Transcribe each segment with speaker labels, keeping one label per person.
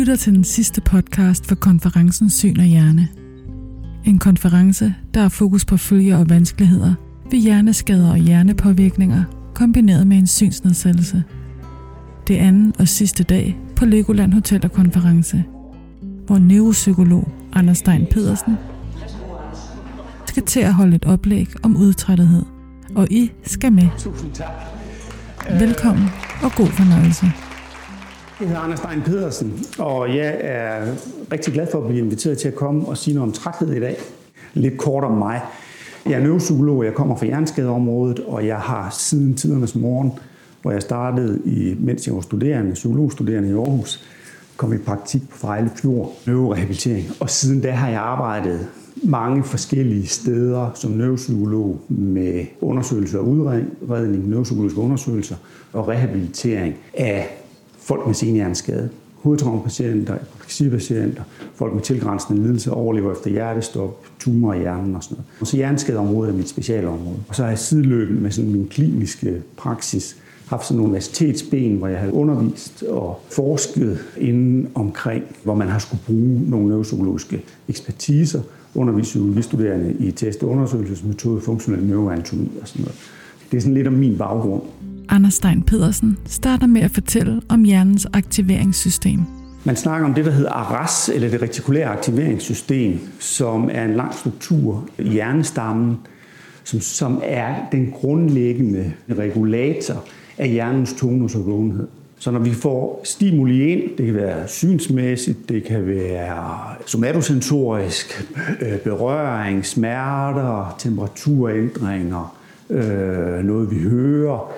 Speaker 1: lytter til den sidste podcast for konferencen Syn og Hjerne. En konference, der har fokus på følger og vanskeligheder ved hjerneskader og hjernepåvirkninger, kombineret med en synsnedsættelse. Det er anden og sidste dag på Legoland Hotel og Konference, hvor neuropsykolog Anders Stein Pedersen skal til at holde et oplæg om udtrættethed, og I skal med. Velkommen og god fornøjelse.
Speaker 2: Jeg hedder Anders Stein Pedersen, og jeg er rigtig glad for at blive inviteret til at komme og sige noget om træthed i dag. Lidt kort om mig. Jeg er neuropsykolog, jeg kommer fra hjerneskadeområdet, og jeg har siden tidernes morgen, hvor jeg startede, i, mens jeg var studerende, psykologstuderende i Aarhus, kom i praktik på Frejle Fjord, neurorehabilitering. Og siden da har jeg arbejdet mange forskellige steder som neuropsykolog med undersøgelser og udredning, neuropsykologiske undersøgelser og rehabilitering af folk med senhjerneskade, hovedtraumapatienter, epilepsipatienter, folk med tilgrænsende lidelse, overlever efter hjertestop, tumor i hjernen og sådan noget. Og så hjerneskadeområdet er mit specialområde. Og så har jeg sideløbende med sådan min kliniske praksis haft sådan nogle universitetsben, hvor jeg har undervist og forsket inden omkring, hvor man har skulle bruge nogle neuropsykologiske ekspertiser, undervist psykologistuderende i test- og undersøgelsesmetode, funktionel neuroanatomi og sådan noget. Det er sådan lidt om min baggrund.
Speaker 1: Anders Stein Pedersen starter med at fortælle om hjernens aktiveringssystem.
Speaker 2: Man snakker om det, der hedder ARAS, eller det retikulære aktiveringssystem, som er en lang struktur i hjernestammen, som, som er den grundlæggende regulator af hjernens tonus og vågenhed. Så når vi får stimuli ind, det kan være synsmæssigt, det kan være somatosensorisk, øh, berøring, smerter, temperaturændringer, øh, noget vi hører,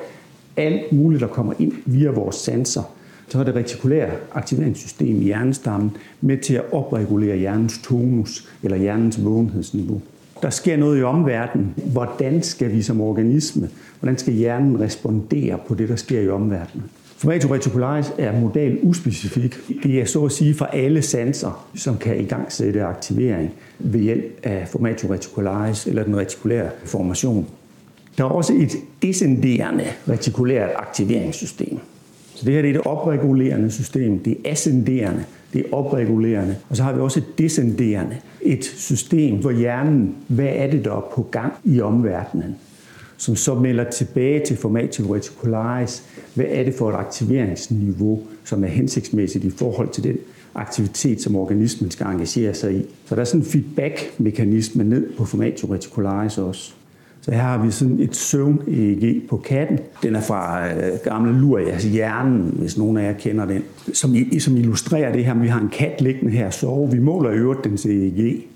Speaker 2: alt muligt, der kommer ind via vores sanser, så er det retikulære aktiveringssystem i hjernestammen med til at opregulere hjernens tonus eller hjernens vågenhedsniveau. Der sker noget i omverdenen. Hvordan skal vi som organisme, hvordan skal hjernen respondere på det, der sker i omverdenen? Formato reticularis er modal uspecifik. Det er så at sige for alle sanser, som kan i gang sætte aktivering ved hjælp af formato reticularis eller den retikulære formation. Der er også et descenderende retikulært aktiveringssystem. Så det her det er det opregulerende system, det er ascenderende, det er opregulerende. Og så har vi også et descenderende, et system, hvor hjernen, hvad er det, der er på gang i omverdenen, som så melder tilbage til formativ reticularis, hvad er det for et aktiveringsniveau, som er hensigtsmæssigt i forhold til den aktivitet, som organismen skal engagere sig i. Så der er sådan en feedback-mekanisme ned på formativ reticularis også. Så her har vi sådan et søvn-EEG på katten. Den er fra øh, gamle Lurias hjernen, hvis nogen af jer kender den, som, som illustrerer det her. Vi har en kat liggende her og sover. Vi måler i øvrigt dens EEG.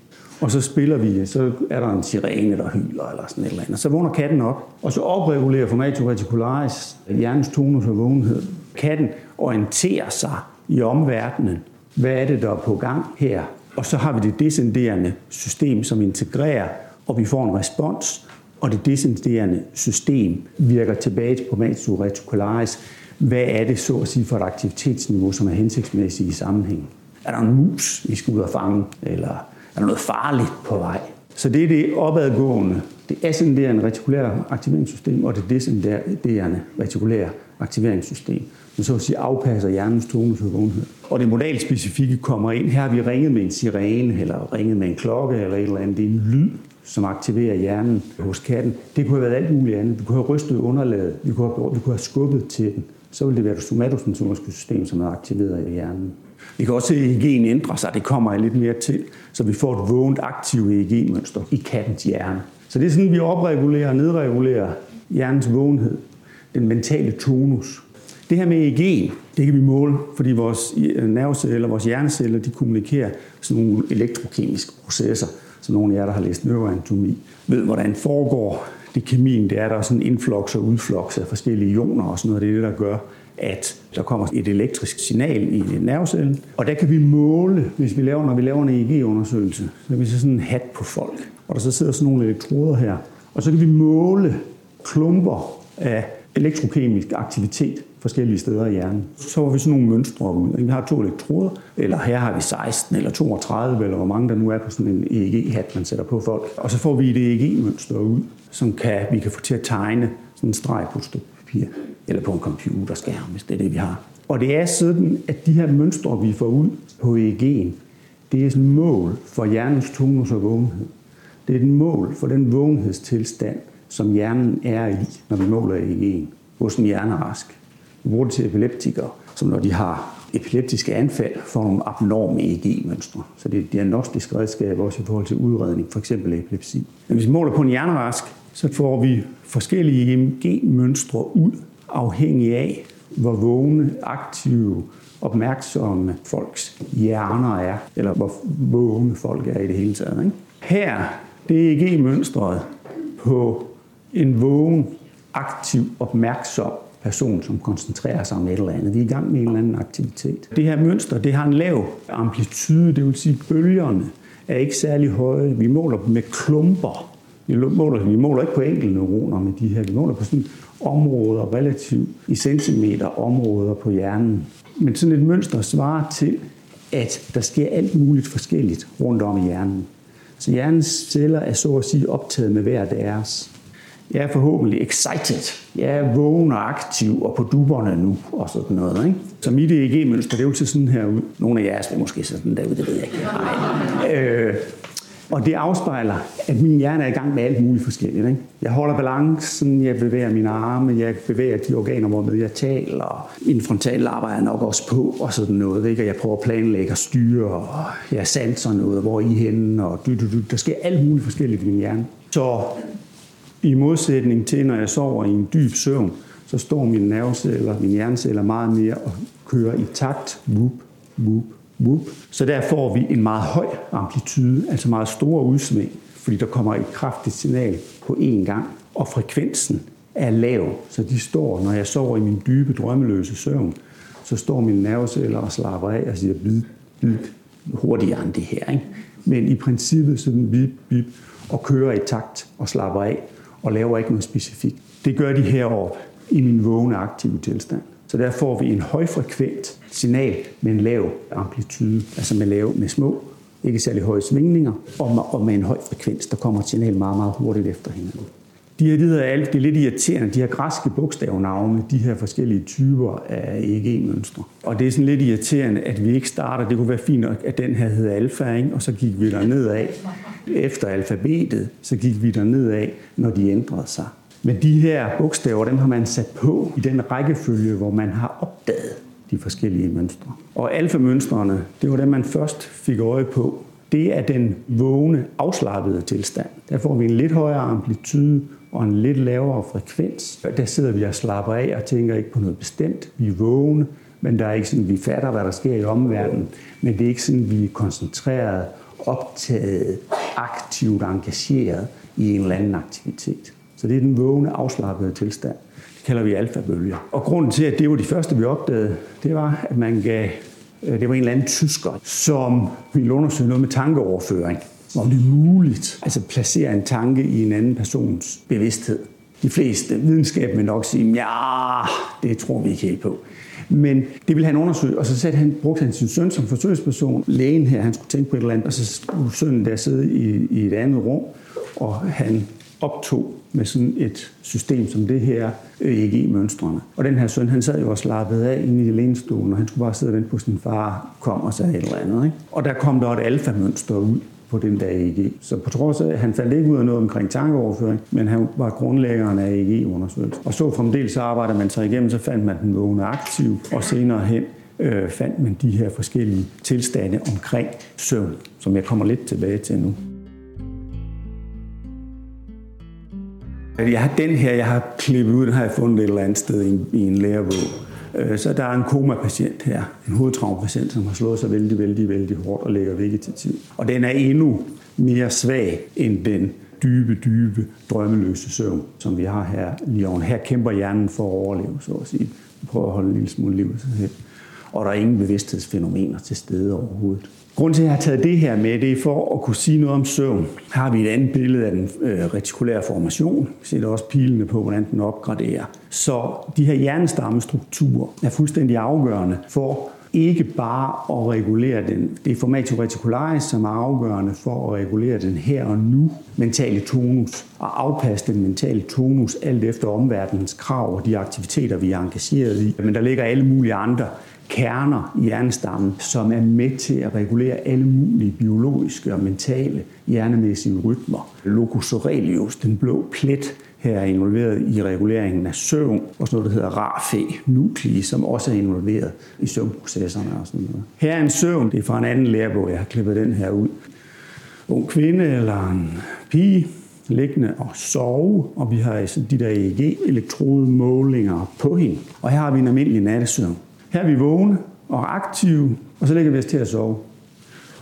Speaker 2: Og så spiller vi, så er der en sirene, der hyler eller sådan et eller andet. Så vågner katten op, og så opregulerer formatio reticularis hjernens tonus og vågenhed. Katten orienterer sig i omverdenen. Hvad er det, der er på gang her? Og så har vi det descenderende system, som integrerer, og vi får en respons, og det descenderende system virker tilbage til pomatus reticularis. Hvad er det så at sige for et aktivitetsniveau, som er hensigtsmæssigt i sammenhæng? Er der en mus, vi skal ud og fange, eller er der noget farligt på vej? Så det er det opadgående, det ascenderende retikulære aktiveringssystem og det descenderende retikulære aktiveringssystem, som så at sige afpasser hjernens tonus og vågenhed. Og det modalspecifikke kommer ind. Her har vi ringet med en sirene, eller ringet med en klokke, eller et eller andet. Det er en lyd, som aktiverer hjernen hos katten. Det kunne have været alt muligt andet. Vi kunne have rystet underlaget, vi kunne have, vi kunne have skubbet til den. Så ville det være det somatosensoriske system, som er aktiveret i hjernen. Vi kan også se, at EEG'en ændrer sig. Det kommer lidt mere til, så vi får et vågent aktivt EEG-mønster i kattens hjerne. Så det er sådan, vi opregulerer og nedregulerer hjernens vågenhed. Den mentale tonus. Det her med EEG, det kan vi måle, fordi vores øh, nerveceller, vores hjerneceller, de kommunikerer sådan nogle elektrokemiske processer så nogle af jer, der har læst neuroanatomi, ved, hvordan foregår det kemien. Det er der sådan en influx og udflux af forskellige ioner og sådan noget. Det er det, der gør, at der kommer et elektrisk signal i nervecellen. Og der kan vi måle, hvis vi laver, når vi laver en EEG-undersøgelse, så kan vi se sådan en hat på folk. Og der så sidder sådan nogle elektroder her. Og så kan vi måle klumper af elektrokemisk aktivitet forskellige steder i hjernen. Så får vi sådan nogle mønstre ud. Vi har to elektroder, eller her har vi 16 eller 32, eller hvor mange der nu er på sådan en EEG-hat, man sætter på folk. Og så får vi et EEG-mønster ud, som kan, vi kan få til at tegne sådan en streg på et stykke papir, eller på en computerskærm, hvis det er det, vi har. Og det er sådan, at de her mønstre, vi får ud på EEG'en, det er et mål for hjernens tonus og vågenhed. Det er et mål for den vågenhedstilstand, som hjernen er i, når vi måler EEG'en hos en hjernerask. Vi bruger det til epileptikere, som når de har epileptiske anfald, får nogle abnorme EEG-mønstre. Så det er et diagnostisk redskab også i forhold til udredning, for eksempel epilepsi. Men hvis vi måler på en hjernerask, så får vi forskellige EMG-mønstre ud, afhængig af, hvor vågne, aktive, opmærksomme folks hjerner er, eller hvor vågne folk er i det hele taget. Ikke? Her, det er EEG-mønstret på en vågen, aktiv, opmærksom person, som koncentrerer sig om et eller andet. Vi er i gang med en eller anden aktivitet. Det her mønster, det har en lav amplitude, det vil sige, bølgerne er ikke særlig høje. Vi måler dem med klumper. Vi måler, vi måler ikke på enkelte neuroner med de her. Vi måler på sådan områder, relativt i centimeter områder på hjernen. Men sådan et mønster svarer til, at der sker alt muligt forskelligt rundt om i hjernen. Så hjernens celler er så at sige optaget med hver deres. Jeg er forhåbentlig excited. Jeg er vågen og aktiv og på duberne nu og sådan noget. Ikke? Så mit EEG-mønster, det er jo til sådan her ud. Nogle af jer er måske sådan derude, det ved jeg ikke. Nej. Øh, og det afspejler, at min hjerne er i gang med alt muligt forskelligt. Ikke? Jeg holder balancen, jeg bevæger mine arme, jeg bevæger de organer, hvor jeg taler. Min frontal arbejder jeg nok også på, og sådan noget. Ikke? Og jeg prøver at planlægge og styre, og jeg sanser noget, hvor I henne, og dy, dy, dy. der sker alt muligt forskelligt i min hjerne. Så i modsætning til, når jeg sover i en dyb søvn, så står mine nerveceller, mine hjerneceller meget mere og kører i takt. Whoop, whoop, whoop. Så der får vi en meget høj amplitude, altså meget store udsving, fordi der kommer et kraftigt signal på én gang, og frekvensen er lav, så de står, når jeg sover i min dybe, drømmeløse søvn, så står mine nerveceller og slapper af og siger bid, bid, hurtigere end det her. Ikke? Men i princippet sådan bip, bip, og kører i takt og slapper af og laver ikke noget specifikt. Det gør de heroppe i min vågne aktive tilstand. Så der får vi en højfrekvent signal med en lav amplitude, altså med, lave, med små, ikke særlig høje svingninger, og med en høj frekvens. Der kommer et signal meget, meget hurtigt efter hinanden. De her, hedder alt, det er lidt irriterende, de her græske bogstavnavne, de her forskellige typer af EEG-mønstre. Og det er sådan lidt irriterende, at vi ikke starter, det kunne være fint, at den her hedder alfa, ikke? og så gik vi der nedad. Efter alfabetet, så gik vi der nedad, når de ændrede sig. Men de her bogstaver, dem har man sat på i den rækkefølge, hvor man har opdaget de forskellige mønstre. Og alfamønstrene, det var dem, man først fik øje på. Det er den vågne, afslappede tilstand. Der får vi en lidt højere amplitude og en lidt lavere frekvens. Der sidder vi og slapper af og tænker ikke på noget bestemt. Vi er vågne, men der er ikke sådan, vi fatter, hvad der sker i omverdenen. Men det er ikke sådan, vi er koncentreret, optaget, aktivt engageret i en eller anden aktivitet. Så det er den vågne, afslappede tilstand. Det kalder vi alfabølger. Og grunden til, at det var de første, vi opdagede, det var, at man gav, øh, det var en eller anden tysker, som ville undersøge noget med tankeoverføring. Om det er muligt, altså placere en tanke i en anden persons bevidsthed. De fleste videnskab vil nok sige, ja, det tror vi ikke helt på. Men det ville han undersøge, og så satte han, brugte han sin søn som forsøgsperson. Lægen her, han skulle tænke på et eller andet, og så skulle sønnen der sidde i, i et andet rum, og han optog med sådan et system som det her EEG-mønstrene. Og den her søn, han sad jo og slappede af inde i lænestolen, og han skulle bare sidde og vente på, sin far kom og sagde et eller andet. Ikke? Og der kom der et alfamønster ud på den der EEG. Så på trods af, at han faldt ikke ud af noget omkring tankeoverføring, men han var grundlæggeren af EEG-undersøgelsen. Og så fremdeles så arbejder man sig igennem, så fandt man den vågne aktiv, og senere hen øh, fandt man de her forskellige tilstande omkring søvn, som jeg kommer lidt tilbage til nu. Jeg har den her, jeg har klippet ud, den har jeg fundet et eller andet sted i en, i en lærebog. Øh, så der er en komapatient her, en hovedtraumapatient, som har slået sig vældig, vældig, vældig hårdt og ligger vegetativ. Og den er endnu mere svag end den dybe, dybe, drømmeløse søvn, som vi har her lige oven. Her kæmper hjernen for at overleve, så at sige. Vi prøver at holde en lille smule liv i sig selv. Og der er ingen bevidsthedsfænomener til stede overhovedet. Grunden til, at jeg har taget det her med, det er for at kunne sige noget om søvn. Her har vi et andet billede af den øh, retikulære formation. Vi ser også pilene på, hvordan den opgraderer. Så de her hjernestammestrukturer er fuldstændig afgørende for ikke bare at regulere den. Det er formatio reticularis, som er afgørende for at regulere den her og nu mentale tonus og afpasse den mentale tonus alt efter omverdenens krav og de aktiviteter, vi er engageret i. Men der ligger alle mulige andre kerner i hjernestammen, som er med til at regulere alle mulige biologiske og mentale hjernemæssige rytmer. Locus aurelius, den blå plet, her er involveret i reguleringen af søvn, og sådan noget, der hedder RAFE, nuclei, som også er involveret i søvnprocesserne og sådan noget. Her er en søvn, det er fra en anden lærebog, jeg har klippet den her ud. Ung kvinde eller en pige, liggende og sove, og vi har altså de der EEG-elektrodemålinger på hende. Og her har vi en almindelig nattesøvn. Her er vi vågne og aktive, og så lægger vi os til at sove.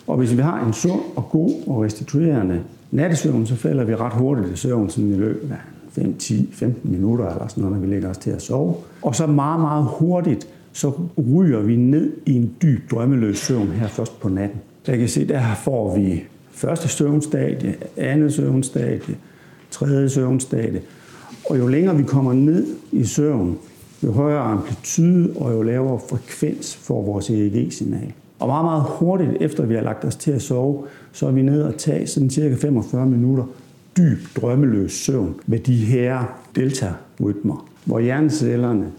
Speaker 2: Og hvis vi har en sund og god og restituerende nattesøvn, så falder vi ret hurtigt i søvn sådan i løbet af 5, 10, 15 minutter eller sådan noget, når vi lægger os til at sove. Og så meget, meget hurtigt, så ryger vi ned i en dyb drømmeløs søvn her først på natten. Så jeg kan se, der får vi første søvnstadie, andet søvnstadie, tredje søvnstadie. Og jo længere vi kommer ned i søvn, jo højere amplitude og jo lavere frekvens får vores EEG-signal. Og meget, meget hurtigt efter vi har lagt os til at sove, så er vi nede og tage sådan cirka 45 minutter dyb drømmeløs søvn med de her delta-rytmer, hvor hjernecellerne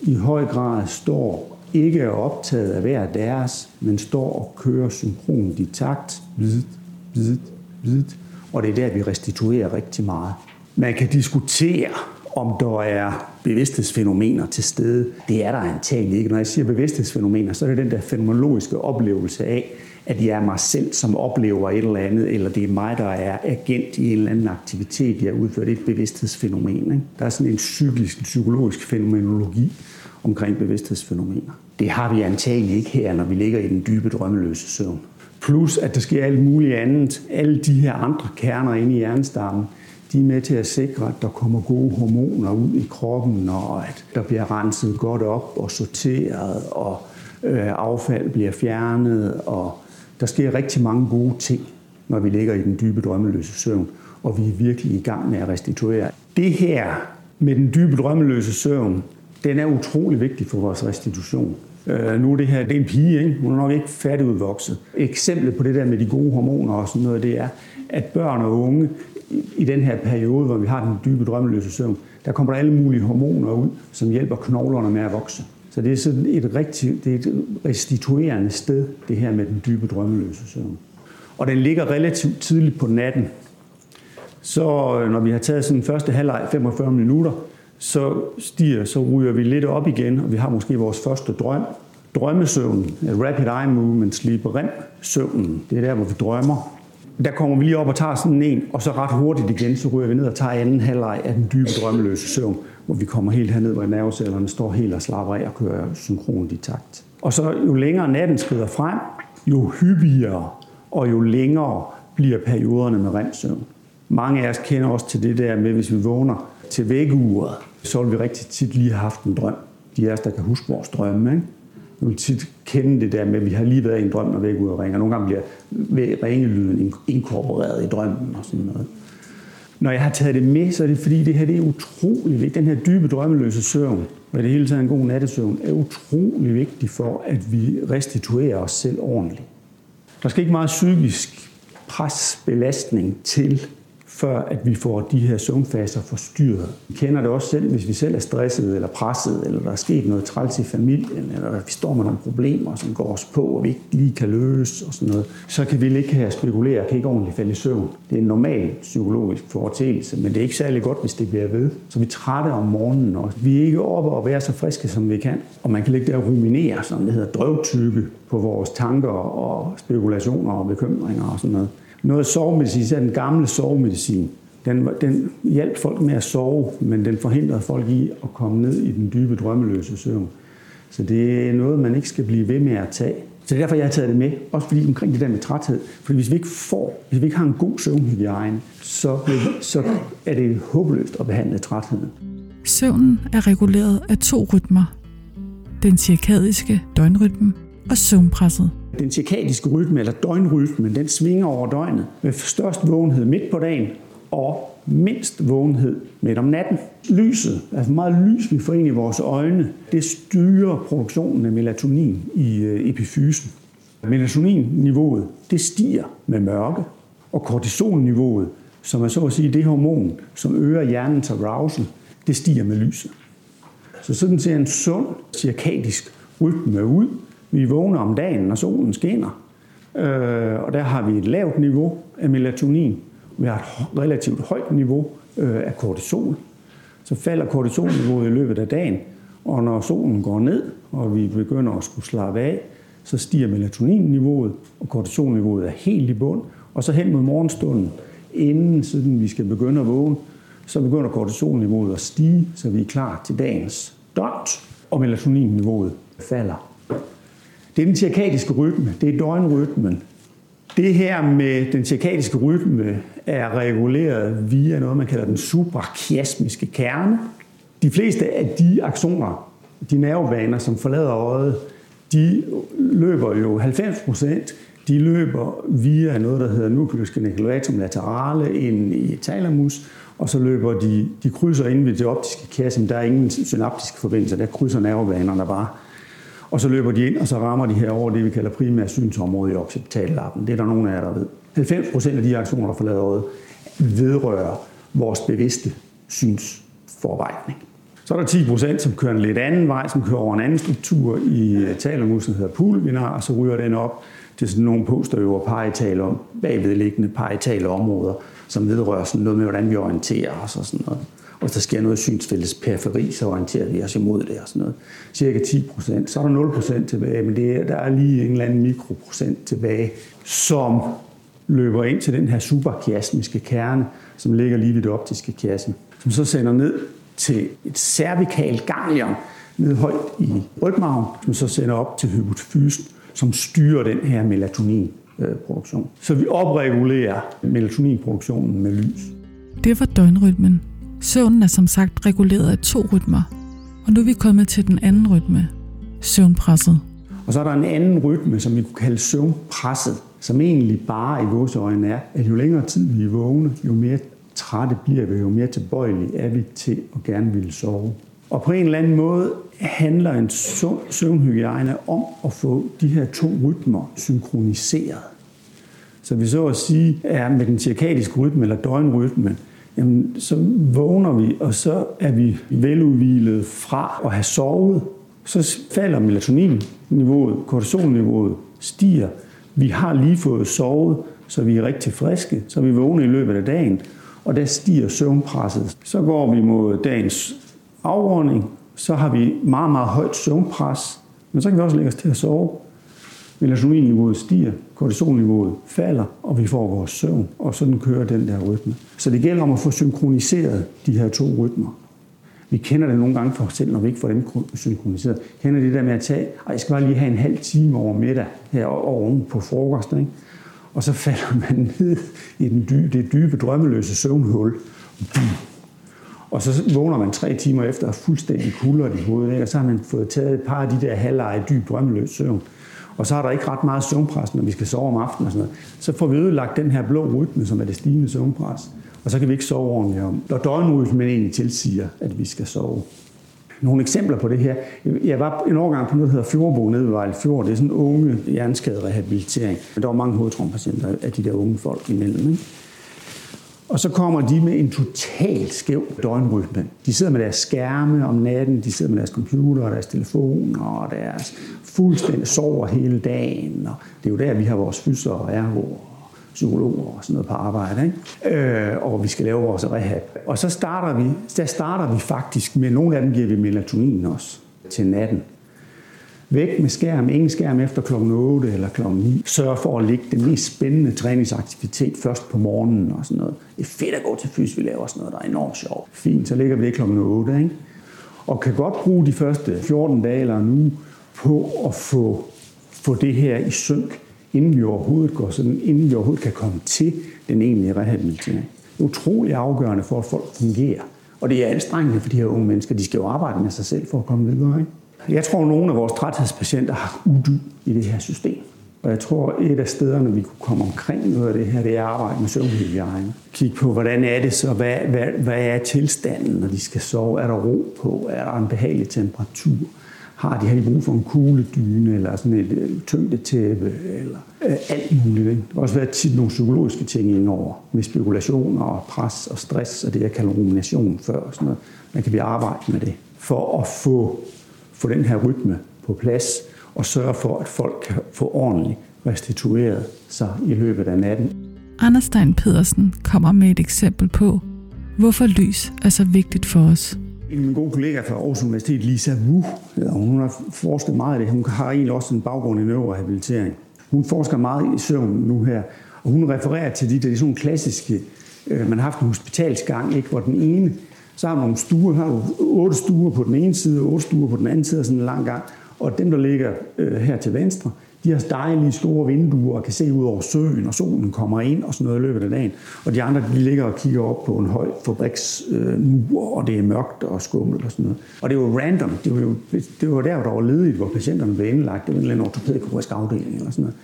Speaker 2: i høj grad står ikke er optaget af hver deres, men står og kører synkront i takt, vidt, vidt, vidt, og det er der, vi restituerer rigtig meget. Man kan diskutere, om der er bevidsthedsfænomener til stede. Det er der antageligt ikke. Når jeg siger bevidsthedsfænomener, så er det den der fænomenologiske oplevelse af, at jeg er mig selv, som oplever et eller andet, eller det er mig, der er agent i en eller anden aktivitet, jeg udfører. Det er et bevidsthedsfænomen. Ikke? Der er sådan en psykisk, en psykologisk fænomenologi omkring bevidsthedsfænomener. Det har vi antagelig ikke her, når vi ligger i den dybe drømmeløse søvn. Plus, at der sker alt muligt andet. Alle de her andre kerner inde i hjernestammen, de er med til at sikre, at der kommer gode hormoner ud i kroppen, og at der bliver renset godt op og sorteret, og øh, affald bliver fjernet, og der sker rigtig mange gode ting, når vi ligger i den dybe drømmeløse søvn, og vi er virkelig i gang med at restituere. Det her med den dybe drømmeløse søvn, den er utrolig vigtig for vores restitution. Øh, nu er det her, det er en pige, ikke? hun er nok ikke færdigudvokset. Eksemplet på det der med de gode hormoner og sådan noget, det er, at børn og unge i den her periode, hvor vi har den dybe drømmeløse søvn, der kommer der alle mulige hormoner ud, som hjælper knoglerne med at vokse. Så det er sådan et, rigtig, det er et restituerende sted, det her med den dybe drømmeløse søvn. Og den ligger relativt tidligt på natten. Så øh, når vi har taget sådan første halvleg 45 minutter, så stiger, så ryger vi lidt op igen, og vi har måske vores første drøm. Drømmesøvnen, rapid eye movement, sleep REM søvnen, det er der, hvor vi drømmer der kommer vi lige op og tager sådan en, og så ret hurtigt igen, så ryger vi ned og tager anden halvleg af den dybe drømmeløse søvn, hvor vi kommer helt herned, hvor nervecellerne står helt og slapper af og kører synkront i takt. Og så jo længere natten skrider frem, jo hyppigere og jo længere bliver perioderne med remsøvn. Mange af os kender også til det der med, hvis vi vågner til vækkeuret, så vil vi rigtig tit lige have haft en drøm. De af os, der kan huske vores drømme, ikke? Vil tit kende det der med, at vi har lige været i en drøm, og væk ud og ringer. Nogle gange bliver ringelyden inkorporeret i drømmen og sådan noget. Når jeg har taget det med, så er det fordi, det her det er utrolig vigtigt. Den her dybe drømmeløse søvn, og det hele taget en god nattesøvn, er utrolig vigtig for, at vi restituerer os selv ordentligt. Der skal ikke meget psykisk pres, belastning til, før at vi får de her søvnfaser forstyrret. Vi kender det også selv, hvis vi selv er stresset eller presset, eller der er sket noget træls i familien, eller vi står med nogle problemer, som går os på, og vi ikke lige kan løse og sådan noget, så kan vi ikke have spekulere, kan ikke ordentligt falde i søvn. Det er en normal psykologisk foretagelse, men det er ikke særlig godt, hvis det bliver ved. Så vi er trætte om morgenen, og vi er ikke oppe og være så friske, som vi kan. Og man kan ligge der og ruminere, som det hedder, drøvtykke på vores tanker og spekulationer og bekymringer og sådan noget. Noget sovemedicin, så den gamle sovemedicin, den, den hjalp folk med at sove, men den forhindrede folk i at komme ned i den dybe drømmeløse søvn. Så det er noget, man ikke skal blive ved med at tage. Så det er derfor, jeg har taget det med. Også fordi omkring det der med træthed. For hvis vi ikke får, hvis vi ikke har en god søvnhygiejne, så, så er det håbløst at behandle trætheden.
Speaker 1: Søvnen er reguleret af to rytmer. Den cirkadiske døgnrytme og søvnpresset.
Speaker 2: Den cirkadiske rytme, eller døgnrytmen, den svinger over døgnet med størst vågenhed midt på dagen og mindst vågenhed midt om natten. Lyset, altså meget lys, vi får ind i vores øjne, det styrer produktionen af melatonin i øh, epifysen. Melatoninniveauet, det stiger med mørke, og kortisolniveauet, som er så at sige det hormon, som øger hjernens arousal, det stiger med lyset. Så sådan ser en sund cirkadisk rytme ud. Vi vågner om dagen, når solen skinner, øh, og der har vi et lavt niveau af melatonin. Vi har et relativt højt niveau øh, af kortisol. Så falder kortisolniveauet i løbet af dagen, og når solen går ned, og vi begynder at skulle slappe af, så stiger melatoninniveauet, og kortisolniveauet er helt i bund. Og så hen mod morgenstunden, inden siden vi skal begynde at vågne, så begynder kortisolniveauet at stige, så vi er klar til dagens døgn, og melatoninniveauet falder. Det er den cirkadiske rytme, det er døgnrytmen. Det her med den cirkadiske rytme er reguleret via noget, man kalder den suprachiasmiske kerne. De fleste af de aktioner, de nervebaner, som forlader øjet, de løber jo 90 procent, de løber via noget, der hedder nucleus geniculatum laterale ind i thalamus, og så løber de, de krydser ind ved det optiske chiasm. Der er ingen synaptiske forbindelser, der krydser nervebanerne bare. Og så løber de ind, og så rammer de her over det, vi kalder primær synsområde i occipitallappen. Det er der nogen af jer, der ved. 90 procent af de aktioner, der forlader øjet, vedrører vores bevidste synsforvejning. Så er der 10 procent, som kører en lidt anden vej, som kører over en anden struktur i øh, talamusen, der hedder pulvinar, og så ryger den op til sådan nogle posterøver parietale om bagvedliggende parietale områder, som vedrører sådan noget med, hvordan vi orienterer os og sådan noget. Og der sker noget i periferi, så orienterer vi os imod det og sådan noget. Cirka 10 procent. Så er der 0 procent tilbage, men det er, der er lige en eller anden mikroprocent tilbage, som løber ind til den her superkiasmiske kerne, som ligger lige ved det optiske kiasme, som så sender ned til et cervikalt ganglion ned højt i rygmarven, som så sender op til hypofysen, som styrer den her melatoninproduktion. Så vi opregulerer melatoninproduktionen med lys.
Speaker 1: Det var døgnrytmen. Søvnen er som sagt reguleret af to rytmer. Og nu er vi kommet til den anden rytme, søvnpresset.
Speaker 2: Og så er der en anden rytme, som vi kunne kalde søvnpresset, som egentlig bare i vores øjne er, at jo længere tid vi er vågne, jo mere trætte bliver vi, jo mere tilbøjelige er vi til at gerne ville sove. Og på en eller anden måde handler en søvnhygiejne om at få de her to rytmer synkroniseret. Så vi så at sige er med den cirkadiske rytme eller døgnrytmen, jamen, så vågner vi, og så er vi veludvilet fra at have sovet. Så falder melatoninniveauet, kortisolniveauet stiger. Vi har lige fået sovet, så vi er rigtig friske, så vi vågner i løbet af dagen, og der stiger søvnpresset. Så går vi mod dagens afrunding, så har vi meget, meget højt søvnpres, men så kan vi også lægge os til at sove. Melatoninniveauet stiger, kortisolniveauet falder, og vi får vores søvn, og sådan kører den der rytme. Så det gælder om at få synkroniseret de her to rytmer. Vi kender det nogle gange for os selv, når vi ikke får dem synkroniseret. Kender det der med at tage, jeg skal bare lige have en halv time over middag her oven på frokosten, ikke? og så falder man ned i den dybe, det dybe, drømmeløse søvnhul. Og så vågner man tre timer efter fuldstændig kulder i hovedet, ikke? og så har man fået taget et par af de der halvleje dyb drømmeløs søvn. Og så er der ikke ret meget søvnpres, når vi skal sove om aftenen og sådan noget. Så får vi ødelagt den her blå rytme, som er det stigende søvnpres. Og så kan vi ikke sove ordentligt om. Og døgnrytmen egentlig tilsiger, at vi skal sove. Nogle eksempler på det her. Jeg var en årgang på noget, der hedder Fjordbo nede ved Vejle Fjord. Det er sådan en unge hjerneskaderehabilitering. Der var mange hovedtrompatienter af de der unge folk imellem. Ikke? Og så kommer de med en totalt skæv døgnrytme. De sidder med deres skærme om natten, de sidder med deres computer og deres telefoner og deres fuldstændig sover hele dagen. Og det er jo der, vi har vores fyser og ergo og psykologer og sådan noget på arbejde. Ikke? Øh, og vi skal lave vores rehab. Og så starter vi, der starter vi faktisk med, nogle af dem giver vi melatonin også til natten. Væk med skærm, ingen skærm efter kl. 8 eller kl. 9. Sørg for at lægge den mest spændende træningsaktivitet først på morgenen og sådan noget. Det er fedt at gå til fys, vi laver sådan noget, der er enormt sjovt. Fint, så ligger vi det kl. 8, ikke? Og kan godt bruge de første 14 dage eller nu på at få, få det her i synk, inden vi overhovedet går sådan, inden vi overhovedet kan komme til den egentlige rehabilitering. Det er utrolig afgørende for, at folk fungerer. Og det er anstrengende for de her unge mennesker. De skal jo arbejde med sig selv for at komme videre. Ikke? Jeg tror, at nogle af vores træthedspatienter har udy i det her system. Og jeg tror, et af stederne, vi kunne komme omkring noget af det her, det er at arbejde med søvnhygiejne. Kig på, hvordan er det så? Hvad, hvad, hvad er tilstanden, når de skal sove? Er der ro på? Er der en behagelig temperatur? Har de, har de brug for en kugledyne, eller sådan et øh, tyngdetæppe, eller øh, alt muligt. Ikke? Der har også været tit nogle psykologiske ting indover, med spekulationer og pres og stress, og det jeg kalder rumination før. Og sådan noget. Man kan vi arbejde med det, for at få, få den her rytme på plads, og sørge for, at folk kan få ordentligt restitueret sig i løbet af natten.
Speaker 1: Anders Stein Pedersen kommer med et eksempel på, hvorfor lys er så vigtigt for os.
Speaker 2: En af mine gode kollegaer fra Aarhus Universitet, Lisa Wu, hun har forsket meget i det. Hun har egentlig også en baggrund i neurorehabilitering. Hun forsker meget i søvn nu her, og hun refererer til de, der er sådan klassiske, øh, man har haft en hospitalsgang, ikke, hvor den ene, så har du nogle stuer, har du otte stuer på den ene side, og otte stuer på den anden side, og sådan en lang gang. Og dem, der ligger øh, her til venstre, de har dejlige store vinduer og kan se ud over søen, og solen kommer ind og sådan noget i løbet af dagen. Og de andre, de ligger og kigger op på en høj fabriksmur, øh, og det er mørkt og skummelt og sådan noget. Og det var random. Det var, jo, det var der, hvor der var ledigt, hvor patienterne blev indlagt. Det var en eller anden ortopædkirurgisk afdeling eller sådan noget.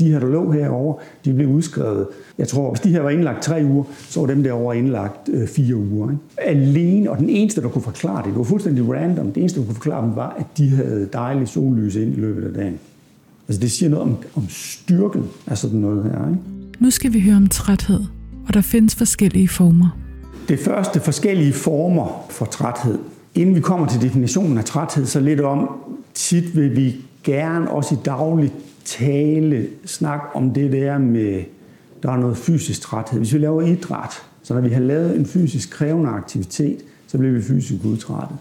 Speaker 2: De her, der lå herovre, de blev udskrevet. Jeg tror, hvis de her var indlagt tre uger, så var dem derovre indlagt øh, fire uger. Ikke? Alene, og den eneste, der kunne forklare det, det var fuldstændig random, det eneste, der kunne forklare dem, var, at de havde dejligt sollys ind i løbet af dagen. Altså det siger noget om, om styrken af sådan noget her. Ikke?
Speaker 1: Nu skal vi høre om træthed, og der findes forskellige former.
Speaker 2: Det første forskellige former for træthed. Inden vi kommer til definitionen af træthed, så lidt om, tit vil vi gerne også i dagligt tale, snak om det der med, der er noget fysisk træthed. Hvis vi laver idræt, så når vi har lavet en fysisk krævende aktivitet, så bliver vi fysisk udtrættet.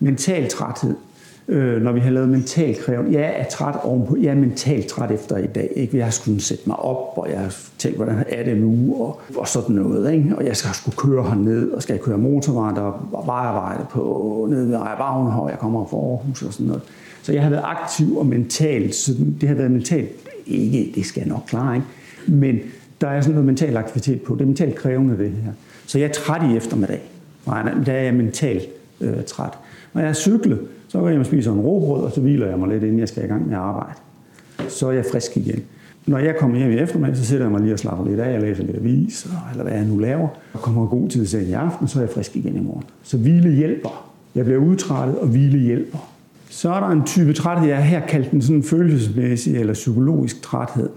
Speaker 2: Mental træthed, øh, når vi har lavet mental krævende. Jeg er træt ovenpå. Jeg er mentalt træt efter i dag. Ikke? Jeg har skulle sætte mig op, og jeg har tænkt, hvordan er det nu, og, og sådan noget. Ikke? Og jeg skal skulle køre herned, og skal jeg køre motorvejen, der var vejarbejde på nede ved Ejer og jeg kommer fra Aarhus og sådan noget. Så jeg har været aktiv og mentalt. Så det har været mentalt, ikke, det skal jeg nok klare, ikke? men der er sådan noget mental aktivitet på. Det er mentalt krævende, det her. Så jeg er træt i eftermiddag. Der er jeg mentalt øh, træt. Når jeg cykler, så går jeg hjem og spiser en robrød, og så hviler jeg mig lidt, inden jeg skal i gang med at arbejde. Så er jeg frisk igen. Når jeg kommer hjem i eftermiddag, så sætter jeg mig lige og slapper lidt af. Jeg læser lidt avis, eller hvad jeg nu laver. Og kommer god tid til i aften, så er jeg frisk igen i morgen. Så hvile hjælper. Jeg bliver udtrættet, og hvile hjælper. Så er der en type træthed, jeg har her kaldt den sådan følelsesmæssig eller psykologisk træthed.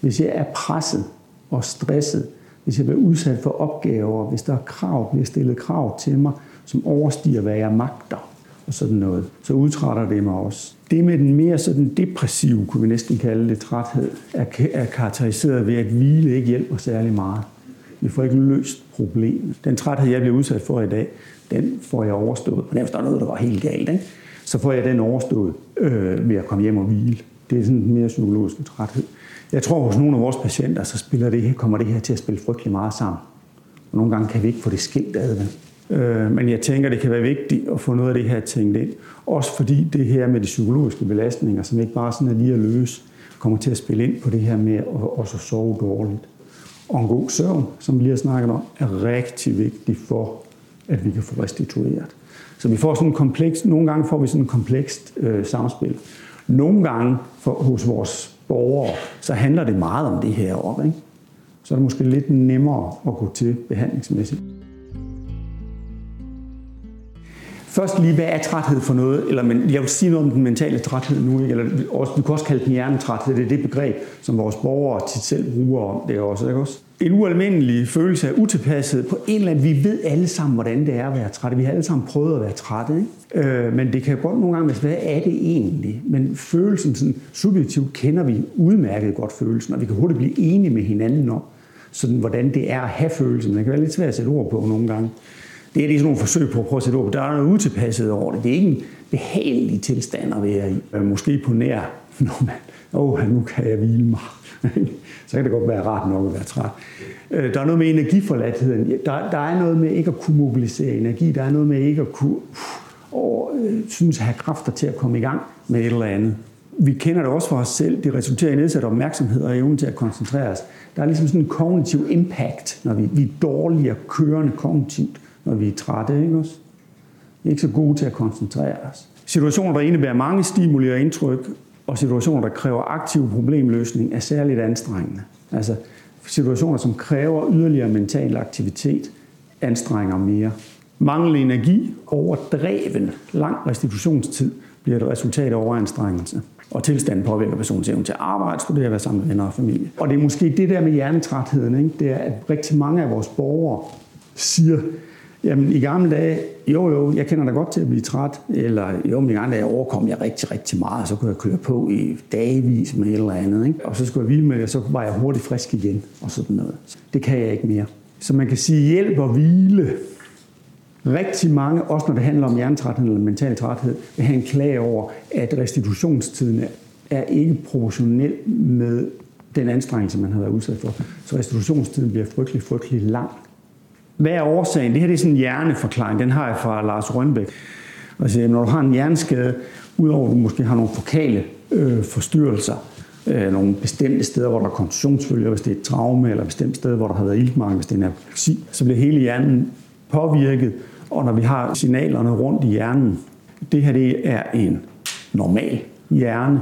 Speaker 2: Hvis jeg er presset og stresset, hvis jeg bliver udsat for opgaver, hvis der er krav, bliver stillet krav til mig, som overstiger, hvad jeg magter, og sådan noget, så udtrætter det mig også. Det med den mere sådan depressive, kunne vi næsten kalde det, træthed, er, er karakteriseret ved, at hvile ikke hjælper særlig meget. Vi får ikke løst problemet. Den træthed, jeg bliver udsat for i dag, den får jeg overstået. Og der er noget, der var helt galt, ikke? Så får jeg den overstået øh, ved at komme hjem og hvile. Det er sådan mere psykologisk træthed. Jeg tror, hos nogle af vores patienter, så spiller det, kommer det her til at spille frygtelig meget sammen. Og nogle gange kan vi ikke få det skilt ad. Øh, men jeg tænker, det kan være vigtigt at få noget af det her tænkt ind. Også fordi det her med de psykologiske belastninger, som ikke bare sådan er lige at løse, kommer til at spille ind på det her med at også sove dårligt. Og en god søvn, som vi lige har snakket om, er rigtig vigtig for, at vi kan få restitueret. Så vi får sådan en kompleks, nogle gange får vi sådan en komplekst øh, samspil. Nogle gange for, hos vores borgere, så handler det meget om det her op. Ikke? Så er det måske lidt nemmere at gå til behandlingsmæssigt. Først lige, hvad er træthed for noget? Eller, men jeg vil sige noget om den mentale træthed nu, ikke? eller også, vi kan også kalde den hjernetræthed. Det er det begreb, som vores borgere tit selv bruger om det også. Ikke også? En ualmindelig følelse af utilpasset på en eller anden. Vi ved alle sammen, hvordan det er at være træt. Vi har alle sammen prøvet at være trætte. Ikke? Øh, men det kan godt nogle gange være, hvad er det egentlig? Men følelsen, sådan, subjektivt kender vi udmærket godt følelsen, og vi kan hurtigt blive enige med hinanden om, sådan, hvordan det er at have følelsen. Det kan være lidt svært at sætte ord på nogle gange. Det er lige sådan nogle forsøg på at prøve at sætte ord på. Der er noget utilpasset over det. Det er ikke en behagelig tilstand at være i. Øh, måske på nær, når man, åh, oh, nu kan jeg hvile mig så kan det godt være rart nok at være træt. Øh, der er noget med energiforladtheden. Der, der er noget med ikke at kunne mobilisere energi. Der er noget med ikke at kunne og, øh, synes have kræfter til at komme i gang med et eller andet. Vi kender det også for os selv. Det resulterer i nedsat opmærksomhed og evnen til at koncentrere os. Der er ligesom sådan en kognitiv impact, når vi, vi er dårligere kørende kognitivt når vi er trætte. Ikke også? Vi er ikke så gode til at koncentrere os. Situationer, der indebærer mange stimuli og indtryk, og situationer, der kræver aktiv problemløsning, er særligt anstrengende. Altså situationer, som kræver yderligere mental aktivitet, anstrenger mere. Mangel energi, overdreven lang restitutionstid, bliver et resultat af overanstrengelse. Og tilstanden påvirker personens evne til at arbejde, studere, være sammen med venner og familie. Og det er måske det der med hjernetrætheden, ikke? det er, at rigtig mange af vores borgere siger, jamen i gamle dage, jo jo, jeg kender da godt til at blive træt, eller jo, men i gamle dage overkom jeg rigtig, rigtig meget, så kunne jeg køre på i dagvis med et eller andet, ikke? og så skulle jeg hvile med det, og så var jeg hurtigt frisk igen, og sådan noget. Det kan jeg ikke mere. Så man kan sige, hjælp og hvile Rigtig mange, også når det handler om hjernetræthed eller mental træthed, vil have en klage over, at restitutionstiden er ikke proportionel med den anstrengelse, man har været udsat for. Så restitutionstiden bliver frygtelig, frygtelig lang. Hvad er årsagen? Det her det er sådan en hjerneforklaring. Den har jeg fra Lars Rønbæk. Og siger, når du har en hjerneskade, udover at du måske har nogle fokale øh, forstyrrelser, øh, nogle bestemte steder, hvor der er koncentrationsfølger, hvis det er et traume, eller bestemte steder, hvor der har været iltmangel, hvis det er en apoplexi, så bliver hele hjernen påvirket og når vi har signalerne rundt i hjernen, det her det er en normal hjerne,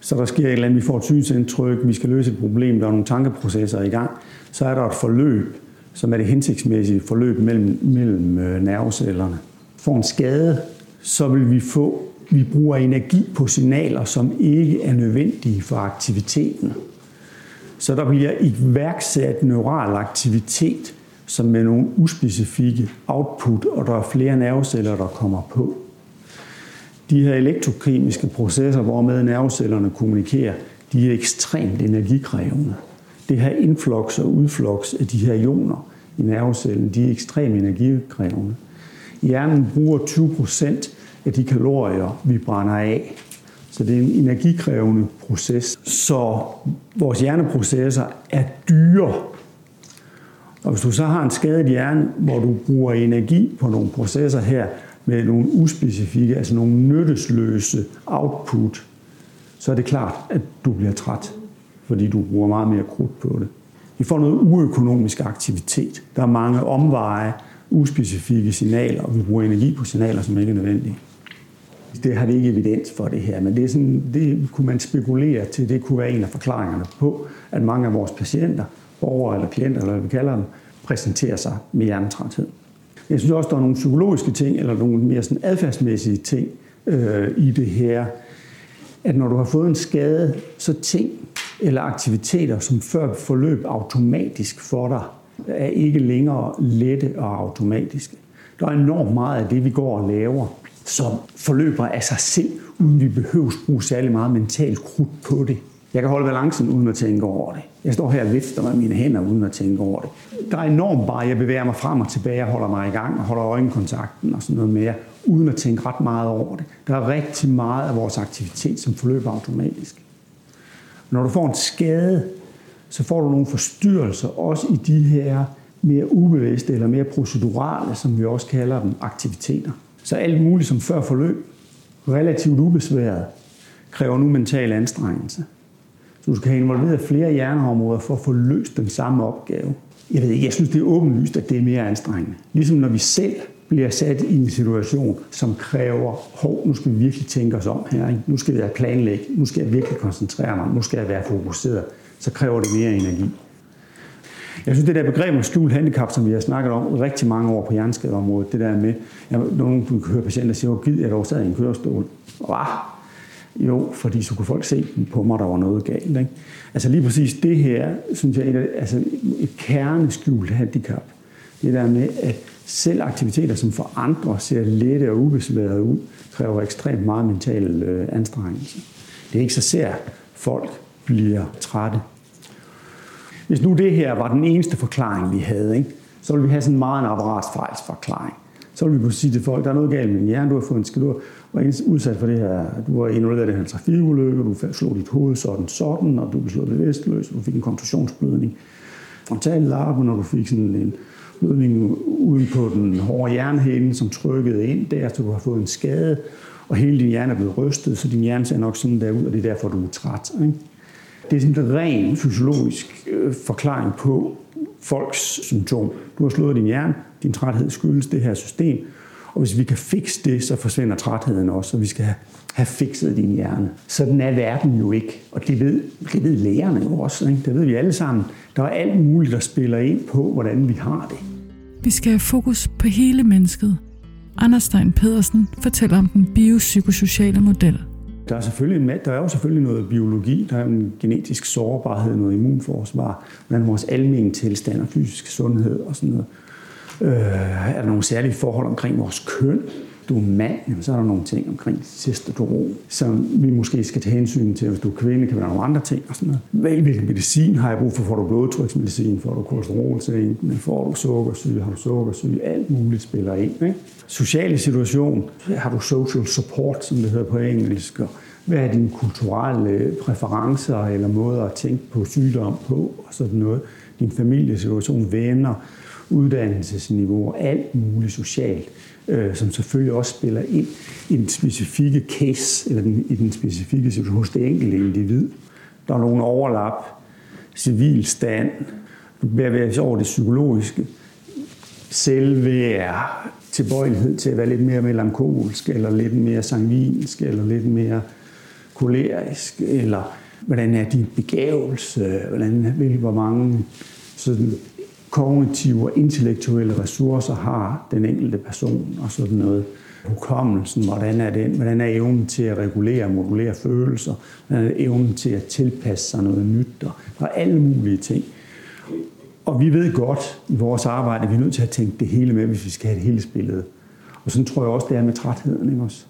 Speaker 2: så der sker et eller andet, vi får et synsindtryk, vi skal løse et problem, der er nogle tankeprocesser i gang, så er der et forløb, som er det hensigtsmæssige forløb mellem, mellem øh, nervecellerne. får en skade, så vil vi få, vi bruger energi på signaler, som ikke er nødvendige for aktiviteten. Så der bliver iværksat neural aktivitet, som med nogle uspecifikke output, og der er flere nerveceller, der kommer på. De her elektrokemiske processer, hvormed nervecellerne kommunikerer, de er ekstremt energikrævende. Det her influx og udflux af de her ioner i nervecellen, de er ekstremt energikrævende. Hjernen bruger 20% af de kalorier, vi brænder af. Så det er en energikrævende proces. Så vores hjerneprocesser er dyre og hvis du så har en skadet hjerne, hvor du bruger energi på nogle processer her, med nogle uspecifikke, altså nogle nyttesløse output, så er det klart, at du bliver træt, fordi du bruger meget mere krudt på det. Vi får noget uøkonomisk aktivitet. Der er mange omveje, uspecifikke signaler, og vi bruger energi på signaler, som ikke er nødvendige. Det har vi ikke evidens for det her, men det, er sådan, det kunne man spekulere til. Det kunne være en af forklaringerne på, at mange af vores patienter borgere eller klienter, eller hvad vi kalder dem, præsenterer sig med hjernetræthed. Jeg synes også, der er nogle psykologiske ting, eller nogle mere sådan adfærdsmæssige ting øh, i det her. At når du har fået en skade, så ting eller aktiviteter, som før forløb automatisk for dig, er ikke længere lette og automatiske. Der er enormt meget af det, vi går og laver, som forløber af sig selv, uden vi behøver at bruge særlig meget mental krudt på det. Jeg kan holde balancen uden at tænke over det. Jeg står her og vifter med mine hænder uden at tænke over det. Der er enormt bare, jeg bevæger mig frem og tilbage, jeg holder mig i gang og holder øjenkontakten og sådan noget mere, uden at tænke ret meget over det. Der er rigtig meget af vores aktivitet, som forløber automatisk. Når du får en skade, så får du nogle forstyrrelser, også i de her mere ubevidste eller mere procedurale, som vi også kalder dem, aktiviteter. Så alt muligt som før forløb, relativt ubesværet, kræver nu mental anstrengelse. Så du skal have involveret flere hjerneområder for at få løst den samme opgave. Jeg ved ikke, jeg synes, det er åbenlyst, at det er mere anstrengende. Ligesom når vi selv bliver sat i en situation, som kræver, hov, nu skal vi virkelig tænke os om her. Ikke? Nu skal jeg planlægge, nu skal jeg virkelig koncentrere mig, nu skal jeg være fokuseret. Så kræver det mere energi. Jeg synes, det der begreb om skjult handicap, som vi har snakket om rigtig mange år på hjerneskadeområdet, det der med, at nogen kan høre patienter sige, at jeg dog sad i en kørestol. Wow, jo, fordi så kunne folk se på mig, der var noget galt. Ikke? Altså lige præcis det her, synes jeg, er et, altså et kerneskjult handicap. Det der med, at selv aktiviteter, som for andre ser lette og ubesværet ud, kræver ekstremt meget mental øh, anstrengelse. Det er ikke så ser folk bliver trætte. Hvis nu det her var den eneste forklaring, vi havde, ikke, så ville vi have sådan meget en apparatsfejlsforklaring. Så ville vi kunne sige til folk, der er noget galt med din hjerne, du har fået en skade, var udsat for det her, du var involveret i den her trafikulykke, du slog dit hoved sådan sådan, og du blev slået bevidstløs, og du fik en kontusionsblødning. Frontallappen, når du fik sådan en blødning uden på den hårde hjernehælde, som trykkede ind der, så du har fået en skade, og hele din hjerne er blevet rystet, så din hjerne ser nok sådan der ud, og det er derfor, du er træt. Ikke? Det er sådan en ren fysiologisk øh, forklaring på folks symptom. Du har slået din hjerne, din træthed skyldes det her system, og hvis vi kan fikse det, så forsvinder trætheden også, og vi skal have, have fikset din hjerne. Sådan er verden jo ikke, og det ved, det ved lægerne jo også. Ikke? Det ved vi alle sammen. Der er alt muligt, der spiller ind på, hvordan vi har det.
Speaker 1: Vi skal have fokus på hele mennesket. Anders Stein Pedersen fortæller om den biopsykosociale model.
Speaker 2: Der er, selvfølgelig, der er jo selvfølgelig noget biologi, der er en genetisk sårbarhed, noget immunforsvar, hvordan vores almindelige tilstand og fysisk sundhed og sådan noget. Øh, er der nogle særlige forhold omkring vores køn? Du er mand, jamen, så er der nogle ting omkring testosteron, som vi måske skal tage hensyn til. Hvis du er kvinde, kan der være nogle andre ting og sådan noget. Hvilken medicin har jeg brug for? Får du blodtryksmedicin? Får du kolesterolsænkende? Får du sukkersyge? Har du sukkersyge? Alt muligt spiller ind. Ikke? Sociale situation. Har du social support, som det hedder på engelsk? Hvad er dine kulturelle præferencer eller måder at tænke på sygdom på? Og sådan noget. Din familiesituation, venner, uddannelsesniveau og alt muligt socialt, øh, som selvfølgelig også spiller ind i den specifikke case, eller den, i den specifikke situation hos det enkelte individ. Der er nogle overlap, civilstand, bevæger over det psykologiske, selvværd, tilbøjelighed til at være lidt mere melankolsk, eller lidt mere sangvinsk, eller lidt mere kolerisk, eller hvordan er din begævelse, hvordan, hvor mange sådan kognitive og intellektuelle ressourcer har den enkelte person og sådan noget. Hukommelsen, hvordan er den? Hvordan er evnen til at regulere og modulere følelser? Hvordan er evnen til at tilpasse sig noget nyt? Der er alle mulige ting. Og vi ved godt i vores arbejde, at vi er nødt til at tænke det hele med, hvis vi skal have det hele spillet. Og sådan tror jeg også, det er med trætheden. Ikke også?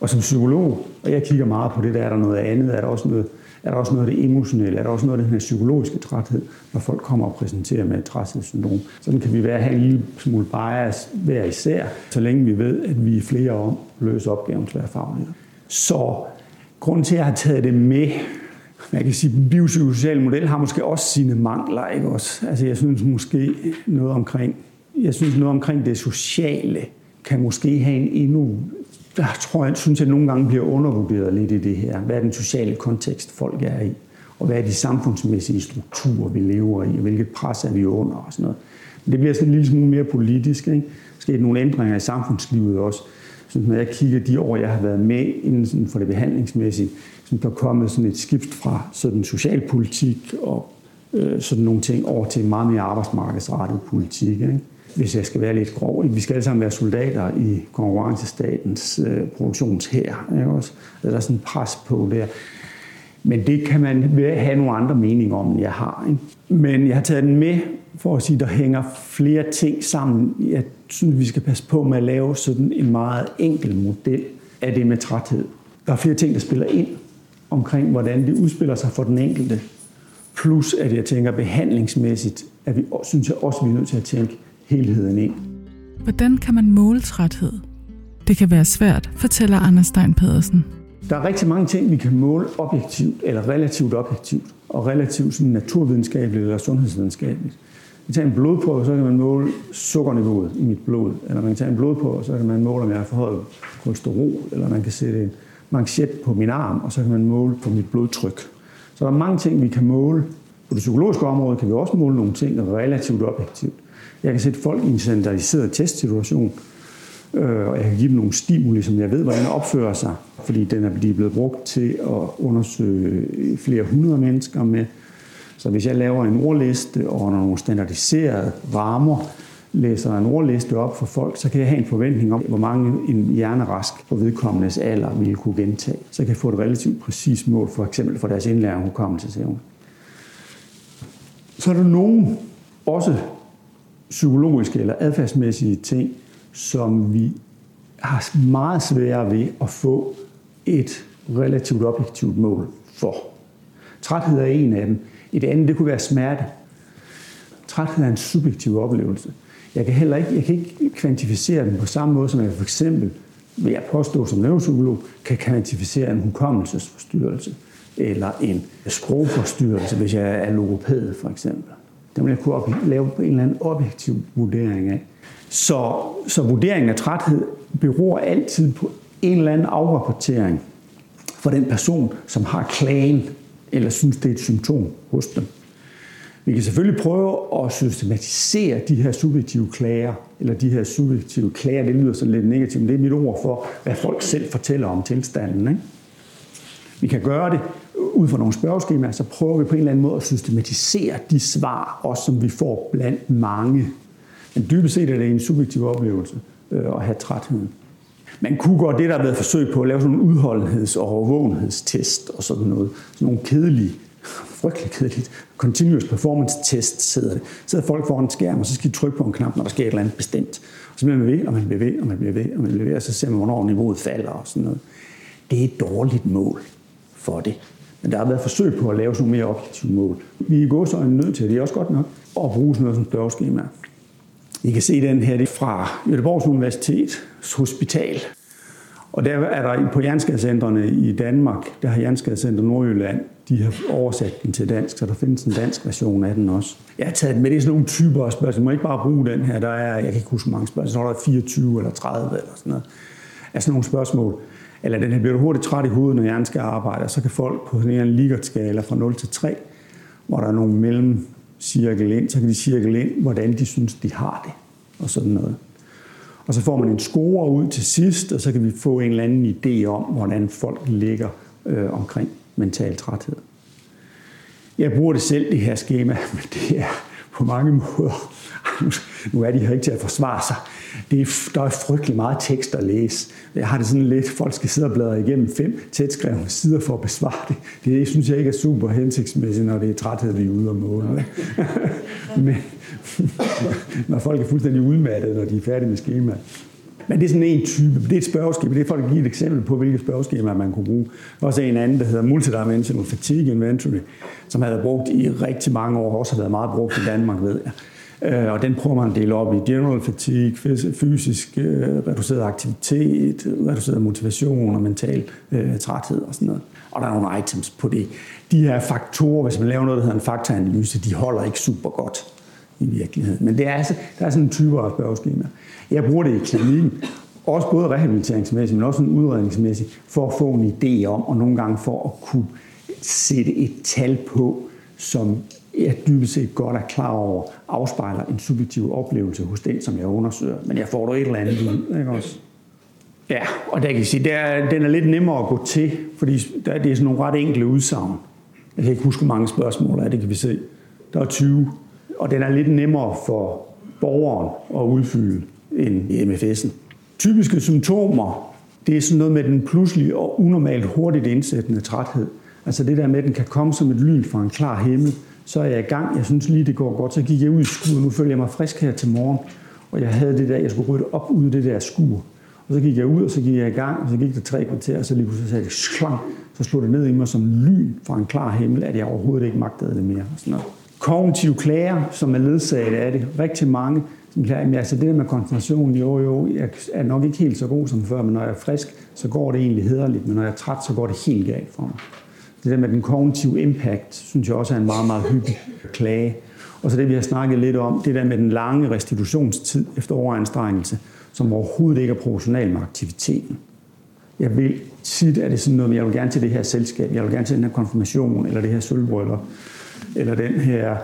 Speaker 2: Og som psykolog, og jeg kigger meget på det, der er der noget andet, er der også noget, er der også noget af det emotionelle, er der også noget af den her psykologiske træthed, når folk kommer og præsenterer med et træthedssyndrom. Sådan kan vi være have en lille smule bias hver især, så længe vi ved, at vi er flere om at løse opgaven tværfagligt. Så grunden til, at jeg har taget det med, man kan sige, at den biopsykosociale model har måske også sine mangler, ikke også? Altså jeg synes måske noget omkring, jeg synes noget omkring det sociale kan måske have en endnu der tror jeg, synes jeg nogle gange bliver undervurderet lidt i det her. Hvad er den sociale kontekst, folk er i? Og hvad er de samfundsmæssige strukturer, vi lever i? Og hvilket pres er vi under? Og sådan noget. Men det bliver sådan en lille smule mere politisk. Ikke? Måske nogle ændringer i samfundslivet også. Så når jeg kigger de år, jeg har været med inden for det behandlingsmæssige, så der er kommet sådan et skift fra sådan socialpolitik og øh, sådan nogle ting over til meget mere arbejdsmarkedsrettet politik. Ikke? Hvis jeg skal være lidt grov. Vi skal alle sammen være soldater i konkurrencestatens øh, produktionshær. Ikke også? Der er sådan en pres på der. Men det kan man have nogle andre meninger om, end jeg har. Ikke? Men jeg har taget den med for at sige, at der hænger flere ting sammen. Jeg synes, vi skal passe på med at lave sådan en meget enkel model af det med træthed. Der er flere ting, der spiller ind omkring, hvordan det udspiller sig for den enkelte. Plus at jeg tænker behandlingsmæssigt, at vi, synes jeg også, vi er nødt til at tænke helheden ind.
Speaker 1: Hvordan kan man måle træthed? Det kan være svært, fortæller Anders Stein Pedersen.
Speaker 2: Der er rigtig mange ting, vi kan måle objektivt, eller relativt objektivt, og relativt sådan naturvidenskabeligt eller sundhedsvidenskabeligt. Vi tager en blodprøve, så kan man måle sukkerniveauet i mit blod. Eller man kan tage en blodprøve, så kan man måle, om jeg har forhøjet kolesterol. Eller man kan sætte en manchet på min arm, og så kan man måle på mit blodtryk. Så der er mange ting, vi kan måle. På det psykologiske område kan vi også måle nogle ting relativt objektivt. Jeg kan sætte folk i en standardiseret testsituation, øh, og jeg kan give dem nogle stimuli, som jeg ved, hvordan opfører sig, fordi den er blevet brugt til at undersøge flere hundrede mennesker med. Så hvis jeg laver en ordliste og nogle standardiserede rammer, læser en ordliste op for folk, så kan jeg have en forventning om, hvor mange en hjernerask på vedkommendes alder vil kunne gentage. Så kan jeg få et relativt præcist mål, for eksempel for deres indlæring hukommelsesevne. Så er der nogen, også psykologiske eller adfærdsmæssige ting, som vi har meget sværere ved at få et relativt objektivt mål for. Træthed er en af dem. Et andet, det kunne være smerte. Træthed er en subjektiv oplevelse. Jeg kan heller ikke, jeg kan ikke kvantificere den på samme måde, som jeg for eksempel, vil jeg påstå som neuropsykolog, kan kvantificere en hukommelsesforstyrrelse eller en sprogforstyrrelse, hvis jeg er logoped for eksempel. Den vil jeg kunne lave en eller anden objektiv vurdering af. Så, så vurderingen af træthed beror altid på en eller anden afrapportering for den person, som har klagen, eller synes, det er et symptom hos dem. Vi kan selvfølgelig prøve at systematisere de her subjektive klager, eller de her subjektive klager, det lyder sådan lidt negativt, men det er mit ord for, hvad folk selv fortæller om tilstanden. Ikke? Vi kan gøre det ud fra nogle spørgeskemaer, så prøver vi på en eller anden måde at systematisere de svar, også som vi får blandt mange. Men dybest set er det en subjektiv oplevelse øh, at have trætheden. Man kunne godt det, der har været forsøg på, at lave sådan en udholdenheds- og overvågenhedstest og sådan noget. Sådan nogle kedelige, frygtelig kedeligt, continuous performance test sidder det. Så sidder folk foran en skærm, og så skal de trykke på en knap, når der sker et eller andet bestemt. Og så bliver man ved, og man bliver ved, og man bliver ved, og man bliver ved, og så ser man, hvornår niveauet falder og sådan noget. Det er et dårligt mål for det. Men der har været forsøg på at lave sådan nogle mere objektive mål. Vi er gået så nødt til, det er også godt nok, at bruge sådan noget som spørgeskema. I kan se den her, det er fra Jødeborgs Universitets Hospital. Og der er der på Jernskadecentrene i Danmark, der har Jernskadecenter Nordjylland, de har oversat den til dansk, så der findes en dansk version af den også. Jeg har taget med, det er sådan nogle typer af spørgsmål. Man må ikke bare bruge den her. Der er, jeg kan ikke huske, hvor mange spørgsmål. Så er der 24 eller 30 eller sådan noget. Altså nogle spørgsmål. Eller den her, bliver du hurtigt træt i hovedet, når hjernen skal arbejde, så kan folk på sådan en Likert-skala fra 0 til 3, hvor der er nogle mellem cirkel ind, så kan de cirkel ind, hvordan de synes, de har det, og sådan noget. Og så får man en score ud til sidst, og så kan vi få en eller anden idé om, hvordan folk ligger øh, omkring mental træthed. Jeg bruger det selv, det her schema, men det er på mange måder, nu er de her ikke til at forsvare sig, det er, der er frygtelig meget tekst at læse. Jeg har det sådan lidt, folk skal sidde og bladre igennem fem tætskrevne sider for at besvare det. Det synes jeg ikke er super hensigtsmæssigt, når det er træthed, vi er ude og måle. Men når folk er fuldstændig udmattede, når de er færdige med skemaet. Men det er sådan en type. Det er et spørgeskema. Det er for at give et eksempel på, hvilke spørgeskemaer man kunne bruge. Også en anden, der hedder Multidimensional Fatigue Inventory, som har været brugt i rigtig mange år, og også har været meget brugt i Danmark, ved jeg. Øh, og den prøver man at dele op i general fatigue, fysisk øh, reduceret aktivitet, reduceret motivation og mental øh, træthed og sådan noget. Og der er nogle items på det. De her faktorer, hvis man laver noget, der hedder en faktoranalyse, de holder ikke super godt i virkeligheden. Men det er altså, der er sådan en type af spørgeskema. Jeg bruger det i klinikken, også både rehabiliteringsmæssigt, men også udredningsmæssigt, for at få en idé om, og nogle gange for at kunne sætte et tal på, som jeg dybest set godt er klar over, afspejler en subjektiv oplevelse hos den, som jeg undersøger. Men jeg får da et eller andet ud, ikke også? Ja, og der kan jeg sige, der, den er lidt nemmere at gå til, fordi der, det er sådan nogle ret enkle udsagn. Jeg kan ikke huske, hvor mange spørgsmål er, det kan vi se. Der er 20, og den er lidt nemmere for borgeren at udfylde end i MFS'en. Typiske symptomer, det er sådan noget med den pludselige og unormalt hurtigt indsættende træthed. Altså det der med, at den kan komme som et lyn fra en klar himmel, så er jeg i gang. Jeg synes lige, det går godt. Så gik jeg ud i skuret. Nu føler jeg mig frisk her til morgen. Og jeg havde det der, jeg skulle rydde op ud af det der skur. Og så gik jeg ud, og så gik jeg i gang, og så gik der tre kvarter, og så lige pludselig sagde det så slog det ned i mig som lyn fra en klar himmel, at jeg overhovedet ikke magtede det mere. Og sådan noget. Kognitive klager, som er ledsaget af det, rigtig mange, som klager, men altså det der med koncentrationen, jo jo, jeg er nok ikke helt så god som før, men når jeg er frisk, så går det egentlig hederligt, men når jeg er træt, så går det helt galt for mig. Det der med den kognitive impact, synes jeg også er en meget, meget hyppig klage. Og så det, vi har snakket lidt om, det der med den lange restitutionstid efter overanstrengelse, som overhovedet ikke er proportional med aktiviteten. Jeg vil tit, at det sådan noget, jeg vil gerne til det her selskab, jeg vil gerne til den her konfirmation, eller det her sølvbryllup, eller den her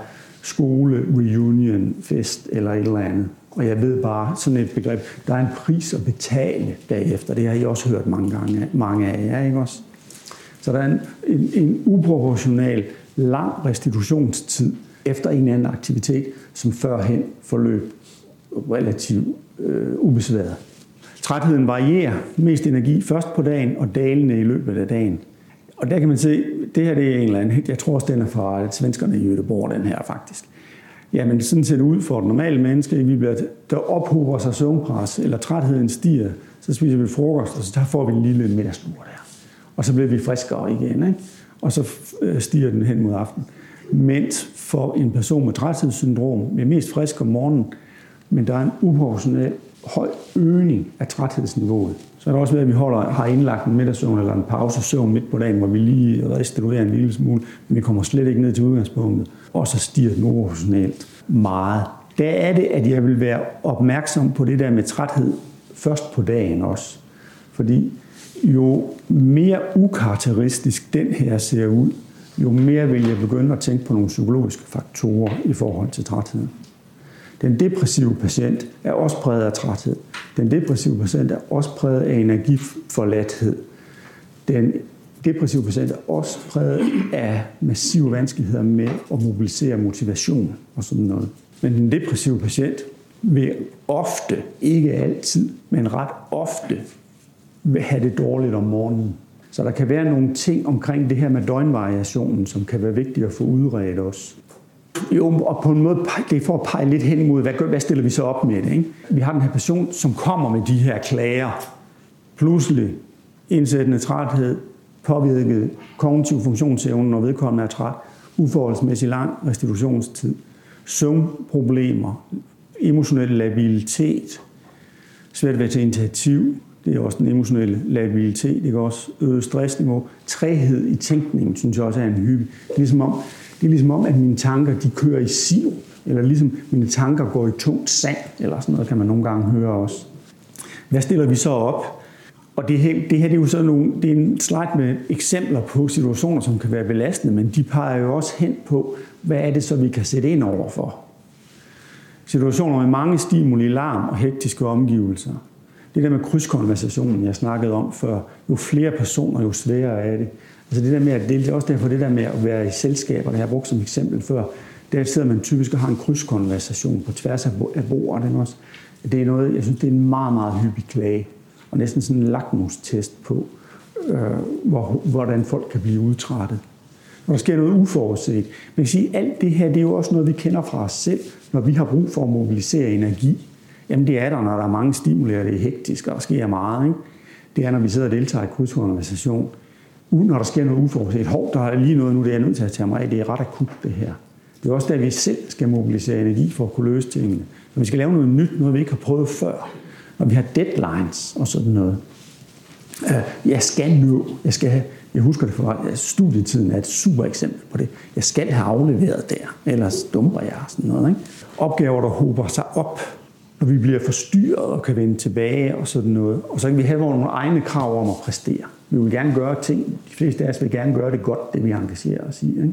Speaker 2: skole reunion fest, eller et eller andet. Og jeg ved bare, sådan et begreb, der er en pris at betale bagefter. Det har I også hørt mange gange, mange af jer, ikke også? Så der er en, en, en uproportional lang restitutionstid efter en eller anden aktivitet, som førhen forløb relativt øh, ubesværet. Trætheden varierer mest energi først på dagen og dalende i løbet af dagen. Og der kan man se, det her det er en eller anden, jeg tror også den er fra svenskerne i Göteborg, den her faktisk. Jamen sådan ser det ud for et normalt menneske. Vi bliver, der ophober sig søvnpres, eller trætheden stiger, så spiser vi frokost, og så får vi en lille middagslur der og så bliver vi friskere igen, ikke? og så øh, stiger den hen mod aften. Mens for en person med træthedssyndrom, vi er mest frisk om morgenen, men der er en uproportionel høj øgning af træthedsniveauet. Så er det også ved, at vi holder, har indlagt en middagssøvn eller en pause søvn midt på dagen, hvor vi lige restituerer en lille smule, men vi kommer slet ikke ned til udgangspunktet. Og så stiger den uproportionelt meget. Der er det, at jeg vil være opmærksom på det der med træthed først på dagen også. Fordi jo mere ukarakteristisk den her ser ud, jo mere vil jeg begynde at tænke på nogle psykologiske faktorer i forhold til træthed. Den depressive patient er også præget af træthed. Den depressive patient er også præget af energiforladthed. Den depressive patient er også præget af massive vanskeligheder med at mobilisere motivation og sådan noget. Men den depressive patient vil ofte, ikke altid, men ret ofte, have det dårligt om morgenen. Så der kan være nogle ting omkring det her med døgnvariationen, som kan være vigtigt at få udredt også. Jo, og på en måde, det er for at pege lidt hen imod, hvad, hvad stiller vi så op med det? Ikke? Vi har den her person, som kommer med de her klager. Pludselig indsættende træthed, påvirket kognitiv funktionsevne, når vedkommende er træt, uforholdsmæssig lang restitutionstid, søvnproblemer, emotionel labilitet, svært ved at tage initiativ, det er også den emotionelle labilitet, ikke også øget stressniveau. Træhed i tænkningen, synes jeg også er en hyppig. Det er ligesom om, det er ligesom om at mine tanker de kører i siv, eller ligesom mine tanker går i tungt sand, eller sådan noget kan man nogle gange høre også. Hvad stiller vi så op? Og det her, det her det er jo sådan nogle, det er en slide med eksempler på situationer, som kan være belastende, men de peger jo også hen på, hvad er det så, vi kan sætte ind over for. Situationer med mange stimuli, larm og hektiske omgivelser. Det der med krydskonversationen, jeg snakkede om før, jo flere personer, jo sværere er det. Altså det der med, at det er også derfor det der med at være i selskaber, det har jeg brugt som eksempel før, der sidder man typisk og har en krydskonversation på tværs af bordet. Også. Det er noget, jeg synes, det er en meget, meget hyppig klage, og næsten sådan en lakmustest på, øh, hvor, hvordan folk kan blive udtrættet. Når der sker noget uforudset. Man kan sige, at alt det her, det er jo også noget, vi kender fra os selv, når vi har brug for at mobilisere energi. Jamen det er der, når der er mange stimuli, og det er hektisk, og der sker meget. Ikke? Det er, når vi sidder og deltager i krydskonversation når der sker noget uforudset. Hov, der er lige noget nu, det er jeg nødt til at tage mig af. Det er ret akut, det her. Det er også der, vi selv skal mobilisere energi for at kunne løse tingene. Når vi skal lave noget nyt, noget vi ikke har prøvet før. Når vi har deadlines og sådan noget. Øh, jeg skal nå, jeg skal have, jeg husker det for studietiden er et super eksempel på det. Jeg skal have afleveret der, ellers dumper jeg sådan noget. Ikke? Opgaver, der hober sig op, når vi bliver forstyrret og kan vende tilbage og sådan noget. Og så kan vi have nogle egne krav om at præstere. Vi vil gerne gøre ting. De fleste af os vil gerne gøre det godt, det vi engagerer os i. Ikke?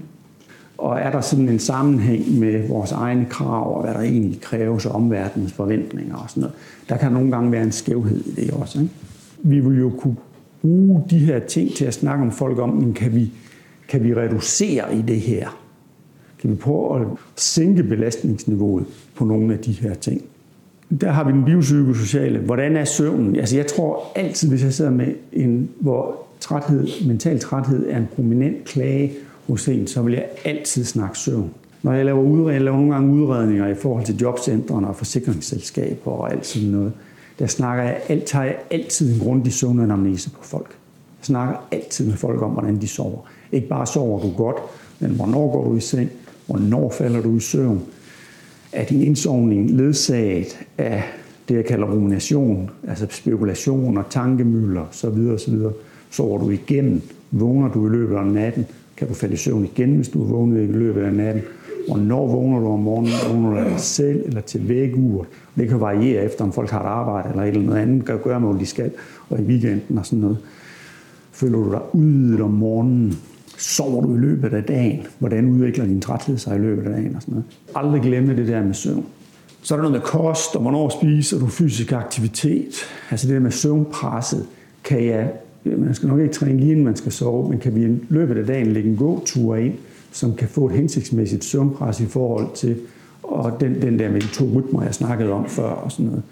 Speaker 2: Og er der sådan en sammenhæng med vores egne krav, og hvad der egentlig kræves og omverdenens forventninger og sådan noget, der kan nogle gange være en skævhed i det også. Ikke? Vi vil jo kunne bruge de her ting til at snakke om folk om, men kan vi, kan vi reducere i det her? Kan vi prøve at sænke belastningsniveauet på nogle af de her ting? Der har vi den biopsykosociale. Hvordan er søvnen? Altså jeg tror altid, hvis jeg sidder med en, hvor træthed, mental træthed er en prominent klage hos en, så vil jeg altid snakke søvn. Når jeg laver, udred, jeg laver nogle gange udredninger i forhold til jobcentrene og forsikringsselskaber og alt sådan noget, der snakker jeg, alt, tager jeg altid en grundig søvnanamnese på folk. Jeg snakker altid med folk om, hvordan de sover. Ikke bare sover du godt, men hvornår går du i seng, hvornår falder du i søvn, er din indsovning ledsaget af det, jeg kalder rumination, altså spekulationer, tankemøller osv. osv. Sover du igen? Vågner du i løbet af natten? Kan du falde i søvn igen, hvis du er vågnet i løbet af natten? Og når vågner du om morgenen? Vågner du af dig selv eller til vækkeur? Det kan variere efter, om folk har et arbejde eller et eller andet andet, gør, gøre med, hvad de skal, og i weekenden og sådan noget. Føler du dig udvidet om morgenen? Sover du i løbet af dagen? Hvordan udvikler din træthed sig i løbet af dagen? Og sådan noget. Aldrig glemme det der med søvn. Så er der noget med kost, og hvornår spiser du fysisk aktivitet. Altså det der med søvnpresset. Kan jeg, man skal nok ikke træne lige inden man skal sove, men kan vi i løbet af dagen lægge en gåtur ind, som kan få et hensigtsmæssigt søvnpres i forhold til og den, den der med de to rytmer, jeg snakkede om før og sådan noget.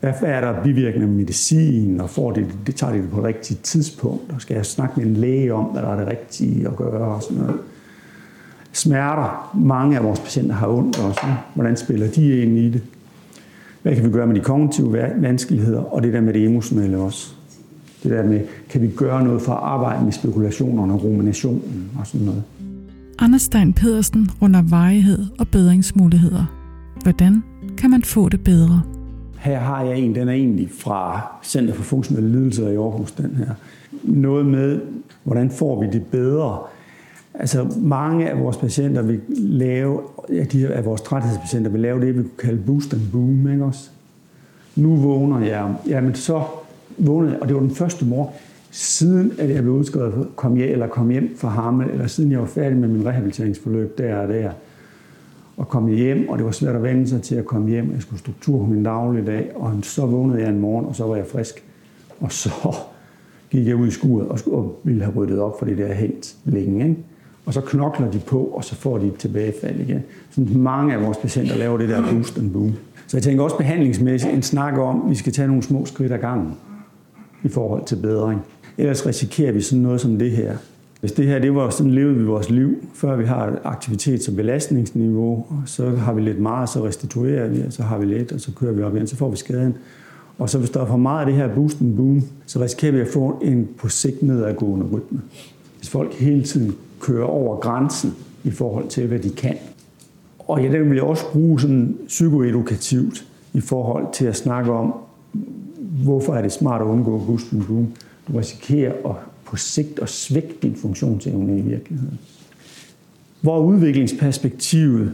Speaker 2: Hvad er der bivirkende medicin, og får det, det tager det på et rigtigt tidspunkt, og skal jeg snakke med en læge om, hvad der er det rigtige at gøre og sådan noget. Smerter, mange af vores patienter har ondt også. Hvordan spiller de ind i det? Hvad kan vi gøre med de kognitive vanskeligheder, og det der med det emotionelle også? Det der med, kan vi gøre noget for at arbejde med spekulationerne og ruminationen og sådan noget?
Speaker 1: Anders Stein Pedersen runder varighed og bedringsmuligheder. Hvordan kan man få det bedre?
Speaker 2: Her har jeg en, den er egentlig fra Center for Funktionelle Lidelser i Aarhus, den her. Noget med, hvordan får vi det bedre? Altså mange af vores patienter vil lave, ja, de af vores træthedspatienter vil lave det, vi kunne kalde boost and boom, ikke også? Nu vågner jeg, jamen så vågnede jeg, og det var den første morgen, siden at jeg blev udskrevet kom jeg, eller kom hjem fra Hammel, eller siden jeg var færdig med min rehabiliteringsforløb der og der, og kom hjem, og det var svært at vende sig til at komme hjem. Jeg skulle struktur på min dagligdag, og så vågnede jeg en morgen, og så var jeg frisk. Og så gik jeg ud i skuret og, og ville have ryddet op for det der helt længe. Ikke? Og så knokler de på, og så får de et tilbagefald igen. Så mange af vores patienter laver det der boost and boom. Så jeg tænker også behandlingsmæssigt en snak om, at vi skal tage nogle små skridt ad gangen i forhold til bedring. Ellers risikerer vi sådan noget som det her. Hvis det her, det var sådan levede vi vores liv, før vi har et aktivitets- og belastningsniveau, så har vi lidt meget, så restituerer vi, og så har vi lidt, og så kører vi op igen, så får vi skaden. Og så hvis der er for meget af det her boost and boom, så risikerer vi at få en på sigt nedadgående rytme. Hvis folk hele tiden kører over grænsen i forhold til, hvad de kan. Og ja, den vil jeg også bruge sådan psykoedukativt i forhold til at snakke om, hvorfor er det smart at undgå boost and boom. Du risikerer at på sigt at svække din funktionsevne i virkeligheden. Hvor udviklingsperspektivet,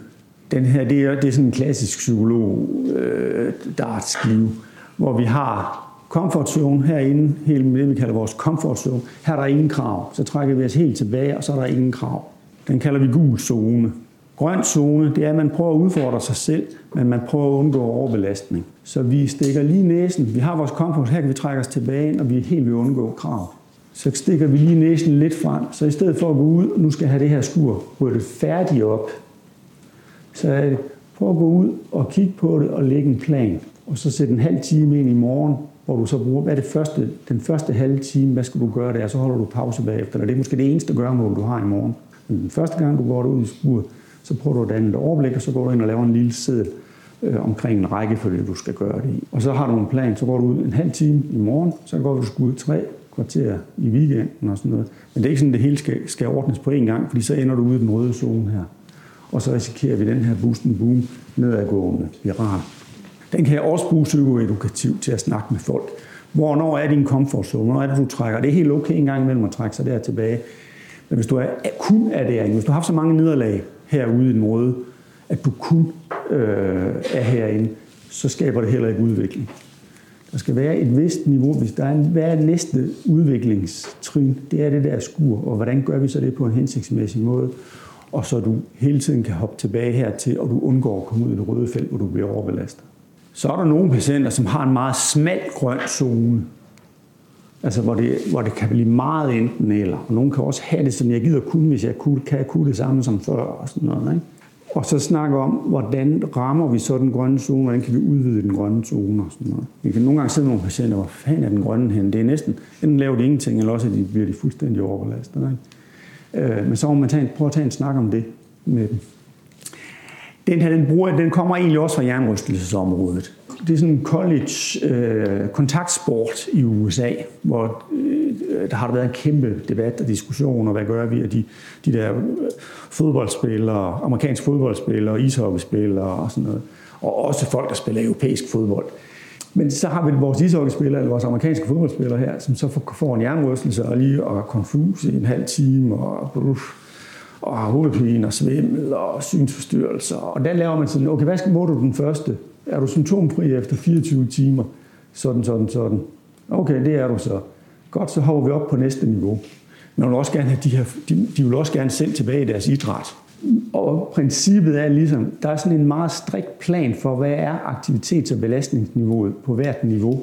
Speaker 2: den her, det er, det er sådan en klassisk psykolog øh, dartskive, hvor vi har comfort zone herinde, med det vi kalder vores comfort zone. Her er der ingen krav. Så trækker vi os helt tilbage, og så er der ingen krav. Den kalder vi gul zone. Grøn zone, det er, at man prøver at udfordre sig selv, men man prøver at undgå overbelastning. Så vi stikker lige næsen. Vi har vores comfort, her kan vi trække os tilbage, og vi er helt ved at undgå krav. Så stikker vi lige næsen lidt frem. Så i stedet for at gå ud, og nu skal jeg have det her skur ryddet færdigt op, så er det, prøv at gå ud og kigge på det og lægge en plan. Og så sætte en halv time ind i morgen, hvor du så bruger, hvad er det første, den første halve time, hvad skal du gøre der, så holder du pause bagefter. Og det er måske det eneste gørmål, du har i morgen. Men den første gang, du går ud i skuret, så prøver du at danne et overblik, og så går du ind og laver en lille seddel øh, omkring en række for det, du skal gøre det i. Og så har du en plan, så går du ud en halv time i morgen, så går du skud tre kvarter i weekenden og sådan noget. Men det er ikke sådan, at det hele skal, skal ordnes på én gang, fordi så ender du ude i den røde zone her. Og så risikerer vi den her boost and boom nedadgående spiral. Den kan jeg også bruge psykoedukativt til at snakke med folk. Hvornår er din comfort zone? Hvornår er det, du trækker? Det er helt okay en gang imellem at trække sig der tilbage. Men hvis du er, kun er derinde, hvis du har haft så mange nederlag herude i den røde, at du kun øh, er herinde, så skaber det heller ikke udvikling. Der skal være et vist niveau, hvis der er en, hvad er næste udviklingstrin? Det er det der skur, og hvordan gør vi så det på en hensigtsmæssig måde? Og så du hele tiden kan hoppe tilbage hertil, og du undgår at komme ud i det røde felt, hvor du bliver overbelastet. Så er der nogle patienter, som har en meget smal grøn zone. Altså hvor det, hvor det kan blive meget enten eller. Og nogle kan også have det, som jeg gider kun, hvis jeg kunne, kan jeg kunne det samme som før og sådan noget. Ikke? Og så snakke om, hvordan rammer vi så den grønne zone, hvordan kan vi udvide den grønne zone og sådan noget. Vi kan nogle gange sidde med nogle patienter, hvor fanden er den grønne hen? Det er næsten, enten laver de ingenting, eller også de bliver de fuldstændig overbelastet. Ikke? Øh, men så må man tage en, prøve at tage en snak om det med dem. Den her, den, bruger, den kommer egentlig også fra jernrystelsesområdet. Det er sådan en college øh, kontaktsport i USA, hvor øh, der har der været en kæmpe debat og diskussion, og hvad gør vi, og de, de der øh, fodboldspillere, amerikanske fodboldspillere, ishockeyspillere og sådan noget. Og også folk, der spiller europæisk fodbold. Men så har vi vores ishockeyspillere, eller vores amerikanske fodboldspillere her, som så får en jernrystelse og lige og konfus i en halv time, og og har hovedpine og svimmel og synsforstyrrelser. Og der laver man sådan, okay, hvad skal, må du den første? Er du symptomfri efter 24 timer? Sådan, sådan, sådan. Okay, det er du så. Godt, så hopper vi op på næste niveau. Men vil også gerne have de, her, de, de vil også gerne selv tilbage i deres idræt. Og princippet er ligesom, der er sådan en meget strikt plan for, hvad er aktivitets- og belastningsniveauet på hvert niveau.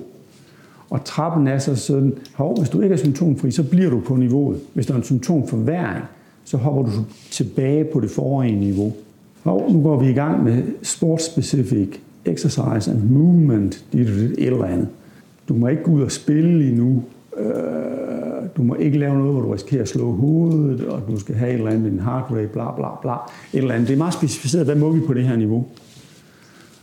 Speaker 2: Og trappen er så sådan, hov, hvis du ikke er symptomfri, så bliver du på niveauet. Hvis der er en symptomforværing, så hopper du tilbage på det forrige niveau. Og nu går vi i gang med sportspecifik exercise and movement, dit, er et eller andet. Du må ikke gå ud og spille endnu. Øh, du må ikke lave noget, hvor du risikerer at slå hovedet, og du skal have et eller andet en din heart rate, bla bla bla. Et eller andet. Det er meget specificeret, hvad må vi på det her niveau.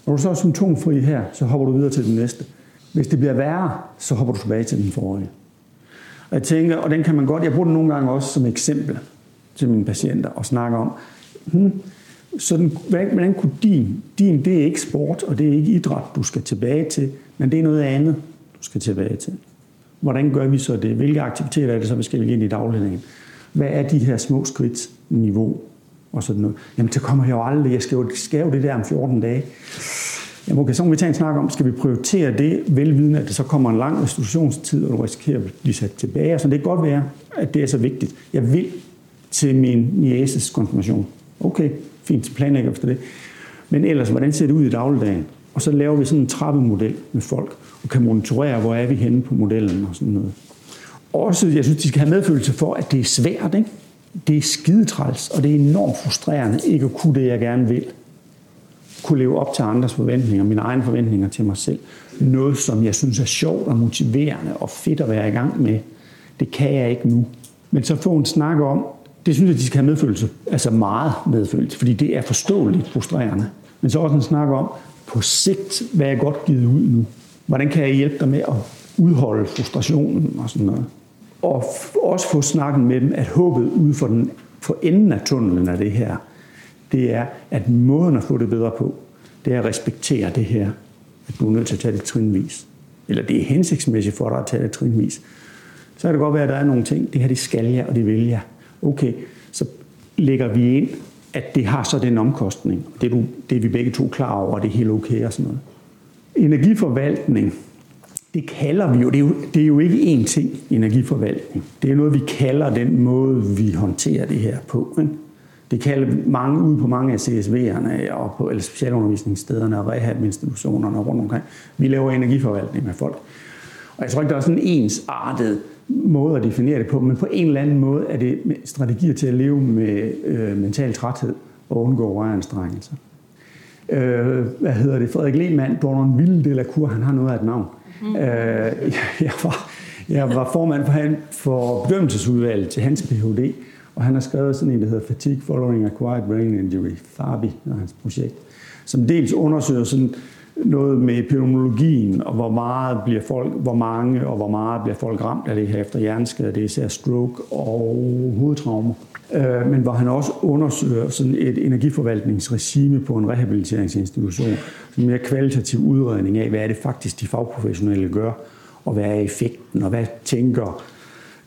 Speaker 2: Når du så er symptomfri her, så hopper du videre til den næste. Hvis det bliver værre, så hopper du tilbage til den forrige. Og jeg tænker, og den kan man godt, jeg bruger den nogle gange også som eksempel til mine patienter og snakke om, hmm, sådan, hvordan kunne din, din, det er ikke sport, og det er ikke idræt, du skal tilbage til, men det er noget andet, du skal tilbage til. Hvordan gør vi så det? Hvilke aktiviteter er det så, vi skal ind i dagligdagen? Hvad er de her små skridt niveau? Og sådan noget. Jamen, det kommer jeg jo aldrig. Jeg skal jo, skal jo det der om 14 dage. Jamen okay, så må vi tage en snak om, skal vi prioritere det, velvidende, at det så kommer en lang restitutionstid, og du risikerer at blive sat tilbage. Så det kan godt være, at det er så vigtigt. Jeg vil til min nieces konfirmation. Okay, fint, planlægger efter det. Men ellers, hvordan ser det ud i dagligdagen? Og så laver vi sådan en trappemodel med folk, og kan monitorere, hvor er vi henne på modellen og sådan noget. Også, jeg synes, de skal have medfølelse for, at det er svært, ikke? Det er skidetræls, og det er enormt frustrerende ikke at kunne det, jeg gerne vil. Kunne leve op til andres forventninger, mine egne forventninger til mig selv. Noget, som jeg synes er sjovt og motiverende og fedt at være i gang med. Det kan jeg ikke nu. Men så få en snak om, det synes jeg, de skal have medfølelse. Altså meget medfølelse, fordi det er forståeligt frustrerende. Men så også en snak om, på sigt, hvad er godt givet ud nu? Hvordan kan jeg hjælpe dig med at udholde frustrationen og sådan noget? Og også få snakken med dem, at håbet ude for, den, for enden af tunnelen af det her, det er, at måden at få det bedre på, det er at respektere det her, at du er nødt til at tage det trinvis. Eller det er hensigtsmæssigt for dig at tage det trinvis. Så kan det godt være, at der er nogle ting, det her det skal jeg, og det vil jeg. Okay, så lægger vi ind, at det har så den omkostning. Det er, du, det er vi begge to klar over, og det er helt okay og sådan noget. Energiforvaltning, det kalder vi jo, det er jo, det er jo ikke én ting, energiforvaltning. Det er noget, vi kalder den måde, vi håndterer det her på. Ikke? Det kalder mange ud på mange af CSV'erne og på eller specialundervisningsstederne og rehabinstitutionerne rundt omkring. Vi laver energiforvaltning med folk. Og jeg tror ikke, der er sådan en ensartet måde at definere det på, men på en eller anden måde er det strategier til at leve med øh, mental træthed og undgå røranstrengelser. Øh, hvad hedder det? Frederik Lehmann, Dornon Ville de la Cour, han har noget af et navn. Mm. Øh, jeg, var, jeg var formand for, han, for bedømmelsesudvalget til hans Ph.D., og han har skrevet sådan en, der hedder Fatigue Following Acquired Brain Injury, FABI, er hans projekt, som dels undersøger sådan noget med epidemiologien, og hvor meget bliver folk, hvor mange og hvor meget bliver folk ramt af det her efter hjerneskade, det er især stroke og hovedtraumer. Øh, men hvor han også undersøger sådan et energiforvaltningsregime på en rehabiliteringsinstitution, en mere kvalitativ udredning af, hvad er det faktisk de fagprofessionelle gør, og hvad er effekten, og hvad tænker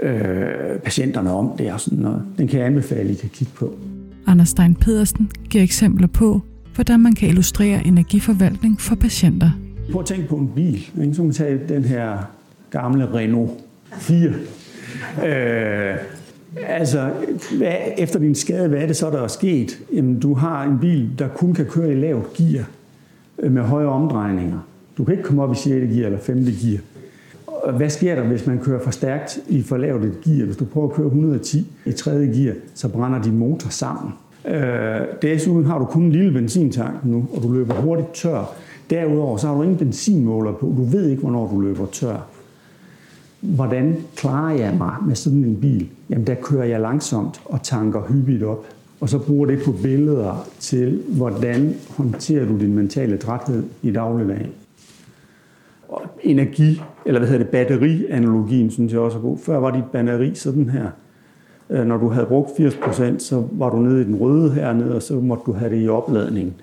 Speaker 2: øh, patienterne om det og sådan noget. Den kan jeg anbefale, I kan kigge på.
Speaker 1: Anders Stein Pedersen giver eksempler på, hvordan man kan illustrere energiforvaltning for patienter.
Speaker 2: Prøv at tænke på en bil. Ikke? Så man tage den her gamle Renault 4. Øh, altså, hvad, efter din skade, hvad er det så, der er sket? Jamen, du har en bil, der kun kan køre i lavt gear øh, med høje omdrejninger. Du kan ikke komme op i 6. gear eller 5. gear. Hvad sker der, hvis man kører for stærkt i for lavt et gear? Hvis du prøver at køre 110 i 3. gear, så brænder din motor sammen. Øh, desuden har du kun en lille benzintank nu, og du løber hurtigt tør. Derudover så har du ingen benzinmåler på. Du ved ikke, hvornår du løber tør. Hvordan klarer jeg mig med sådan en bil? Jamen, der kører jeg langsomt og tanker hyppigt op. Og så bruger det på billeder til, hvordan håndterer du din mentale træthed i dagligdagen. Og energi, eller hvad hedder det, batterianalogien, synes jeg også er god. Før var dit batteri sådan her. Øh, når du havde brugt 80%, så var du nede i den røde hernede, og så måtte du have det i opladning.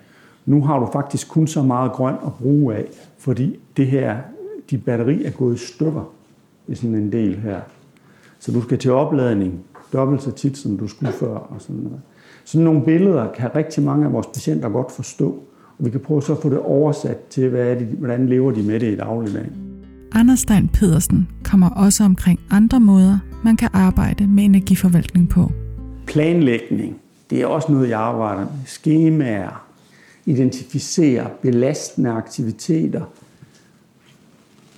Speaker 2: Nu har du faktisk kun så meget grøn at bruge af, fordi det her, dit batteri er gået i stykker i sådan en del her. Så du skal til opladning dobbelt så tit, som du skulle før. Og sådan noget. Sådan nogle billeder kan rigtig mange af vores patienter godt forstå, og vi kan prøve så at få det oversat til, hvad er det, hvordan lever de med det i dagligdagen.
Speaker 1: Anders Stein Pedersen kommer også omkring andre måder, man kan arbejde med energiforvaltning på.
Speaker 2: Planlægning, det er også noget, jeg arbejder med. Skemaer, identificere belastende aktiviteter,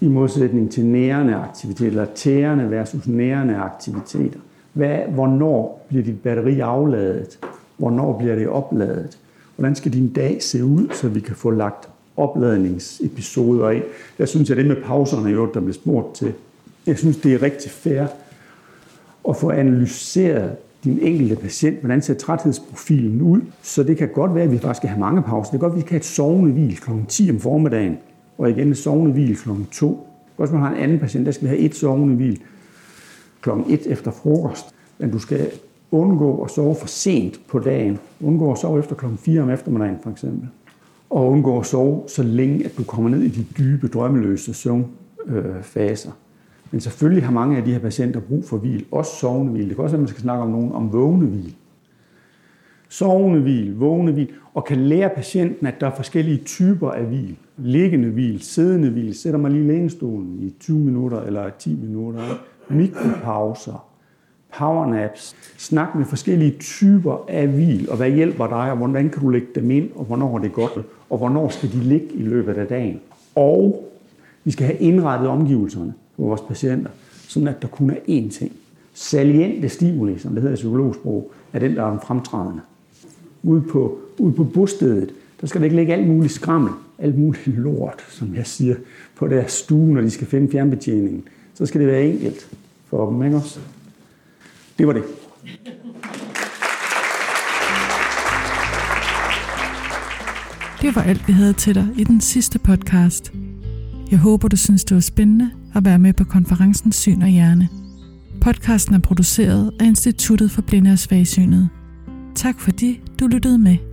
Speaker 2: i modsætning til nærende aktiviteter, eller tærende versus nærende aktiviteter. Hvad, hvornår bliver dit batteri afladet? Hvornår bliver det opladet? Hvordan skal din dag se ud, så vi kan få lagt opladningsepisoder af? Jeg synes, at det med pauserne, jo, der blev spurgt til, jeg synes, det er rigtig fair at få analyseret din enkelte patient, hvordan ser træthedsprofilen ud. Så det kan godt være, at vi faktisk skal have mange pauser. Det kan godt være, at vi kan have et sovende hvil kl. 10 om formiddagen, og igen et sovende hvil kl. 2. Hvis man har en anden patient, der skal vi have et sovende hvil kl. 1 efter frokost. Men du skal undgå at sove for sent på dagen. Undgå at sove efter kl. 4 om eftermiddagen for eksempel. Og undgå at sove så længe, at du kommer ned i de dybe, drømmeløse søvnfaser. Men selvfølgelig har mange af de her patienter brug for hvil, også sovende hvil. Det kan også være, at man skal snakke om nogen om vågne hvil. Sovende hvil, vågne hvil, og kan lære patienten, at der er forskellige typer af hvil. Liggende hvil, siddende hvil, sætter mig lige i lænestolen i 20 minutter eller 10 minutter. Mikropauser, powernaps, snak med forskellige typer af hvil, og hvad hjælper dig, og hvordan kan du lægge dem ind, og hvornår er det godt, og hvornår skal de ligge i løbet af dagen. Og vi skal have indrettet omgivelserne på vores patienter, sådan at der kun er én ting. Saliente stimuli, som det hedder i psykologsprog, er den, der er den fremtrædende. Ude på, ude på bostedet, der skal det ikke ligge alt muligt skrammel, alt muligt lort, som jeg siger, på deres stue, når de skal finde fjernbetjeningen. Så skal det være enkelt for dem, ikke også? Det var det.
Speaker 1: Det var alt, vi havde til dig i den sidste podcast. Jeg håber, du synes, det var spændende at være med på konferencen Syn og Hjerne. Podcasten er produceret af Instituttet for Blinde og Svagsynede. Tak fordi du lyttede med.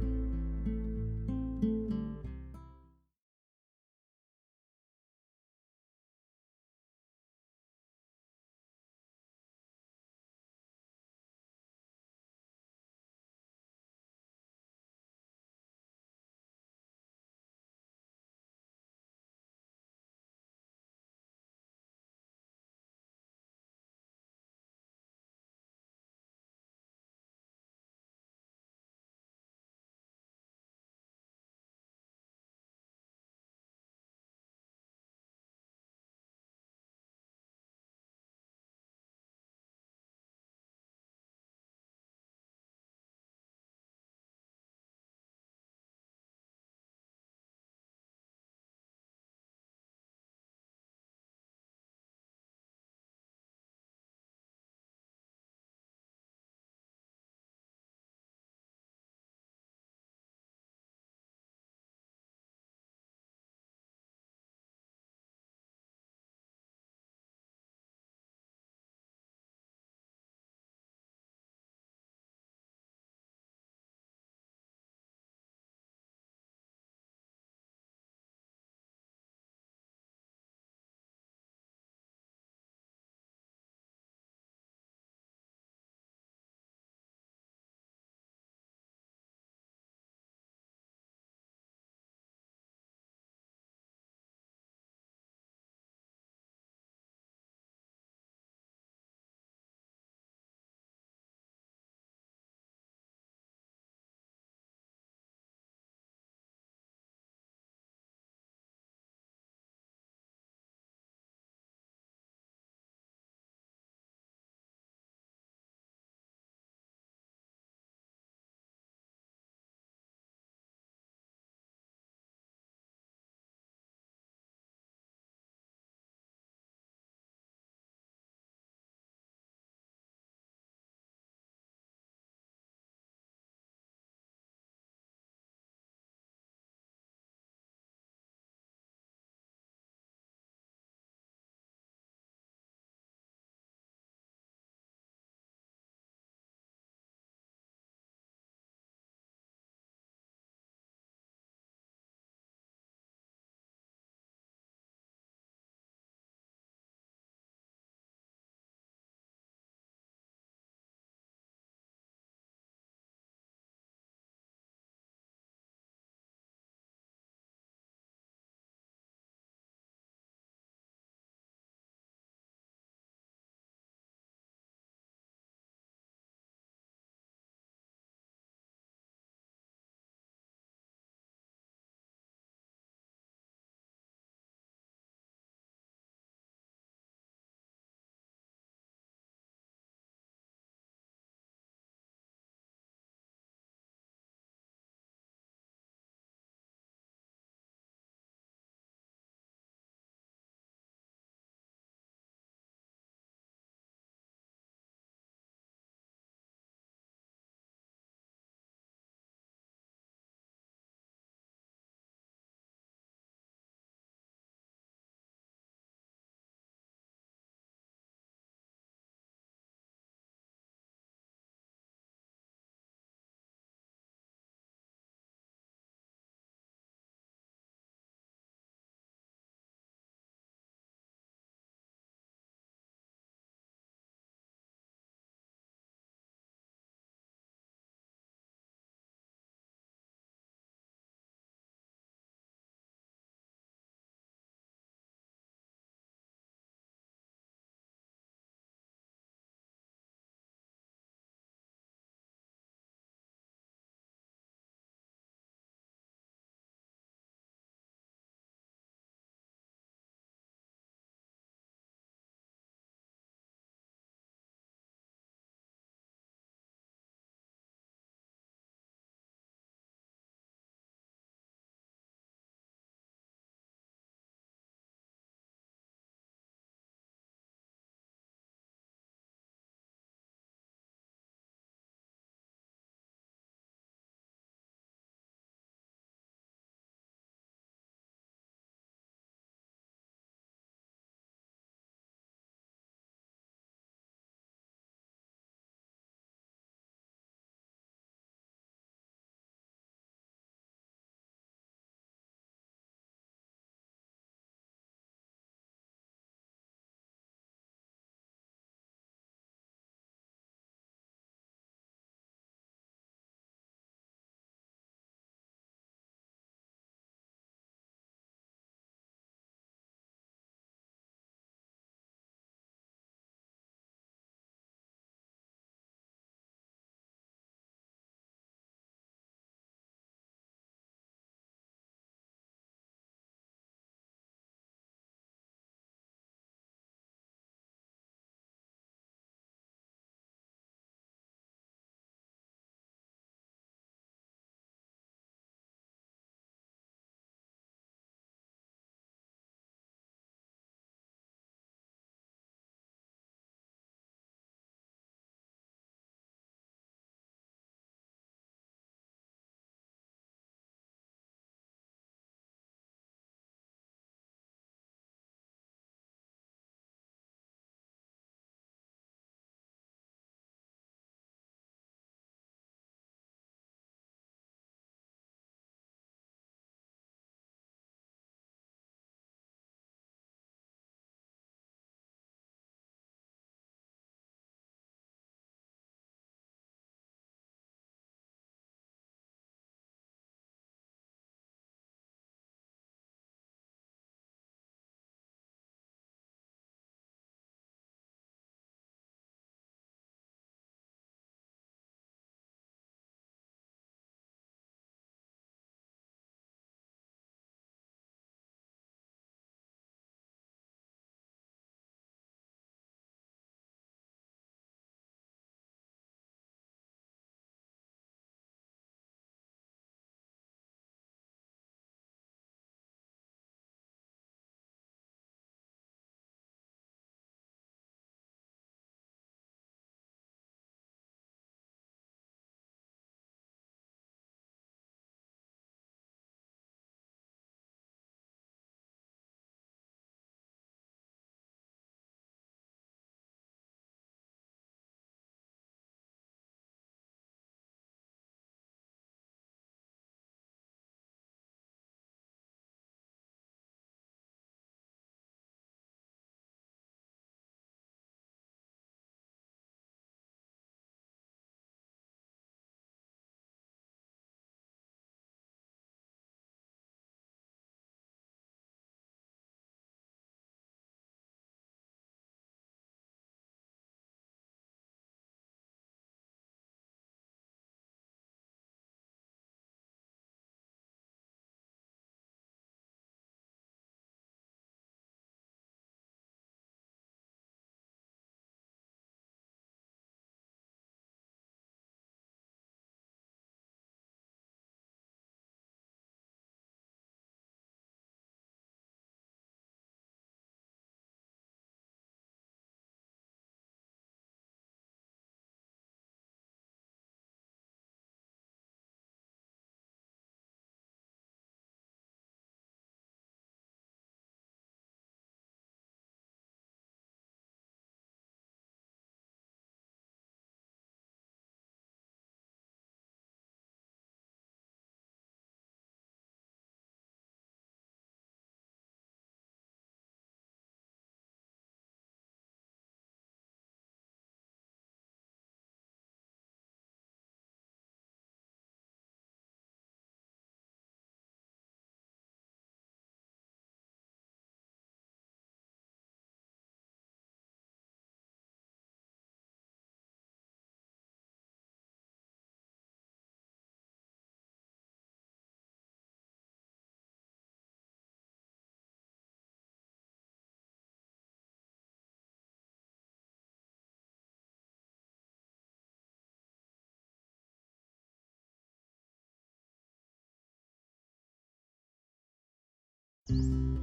Speaker 1: Música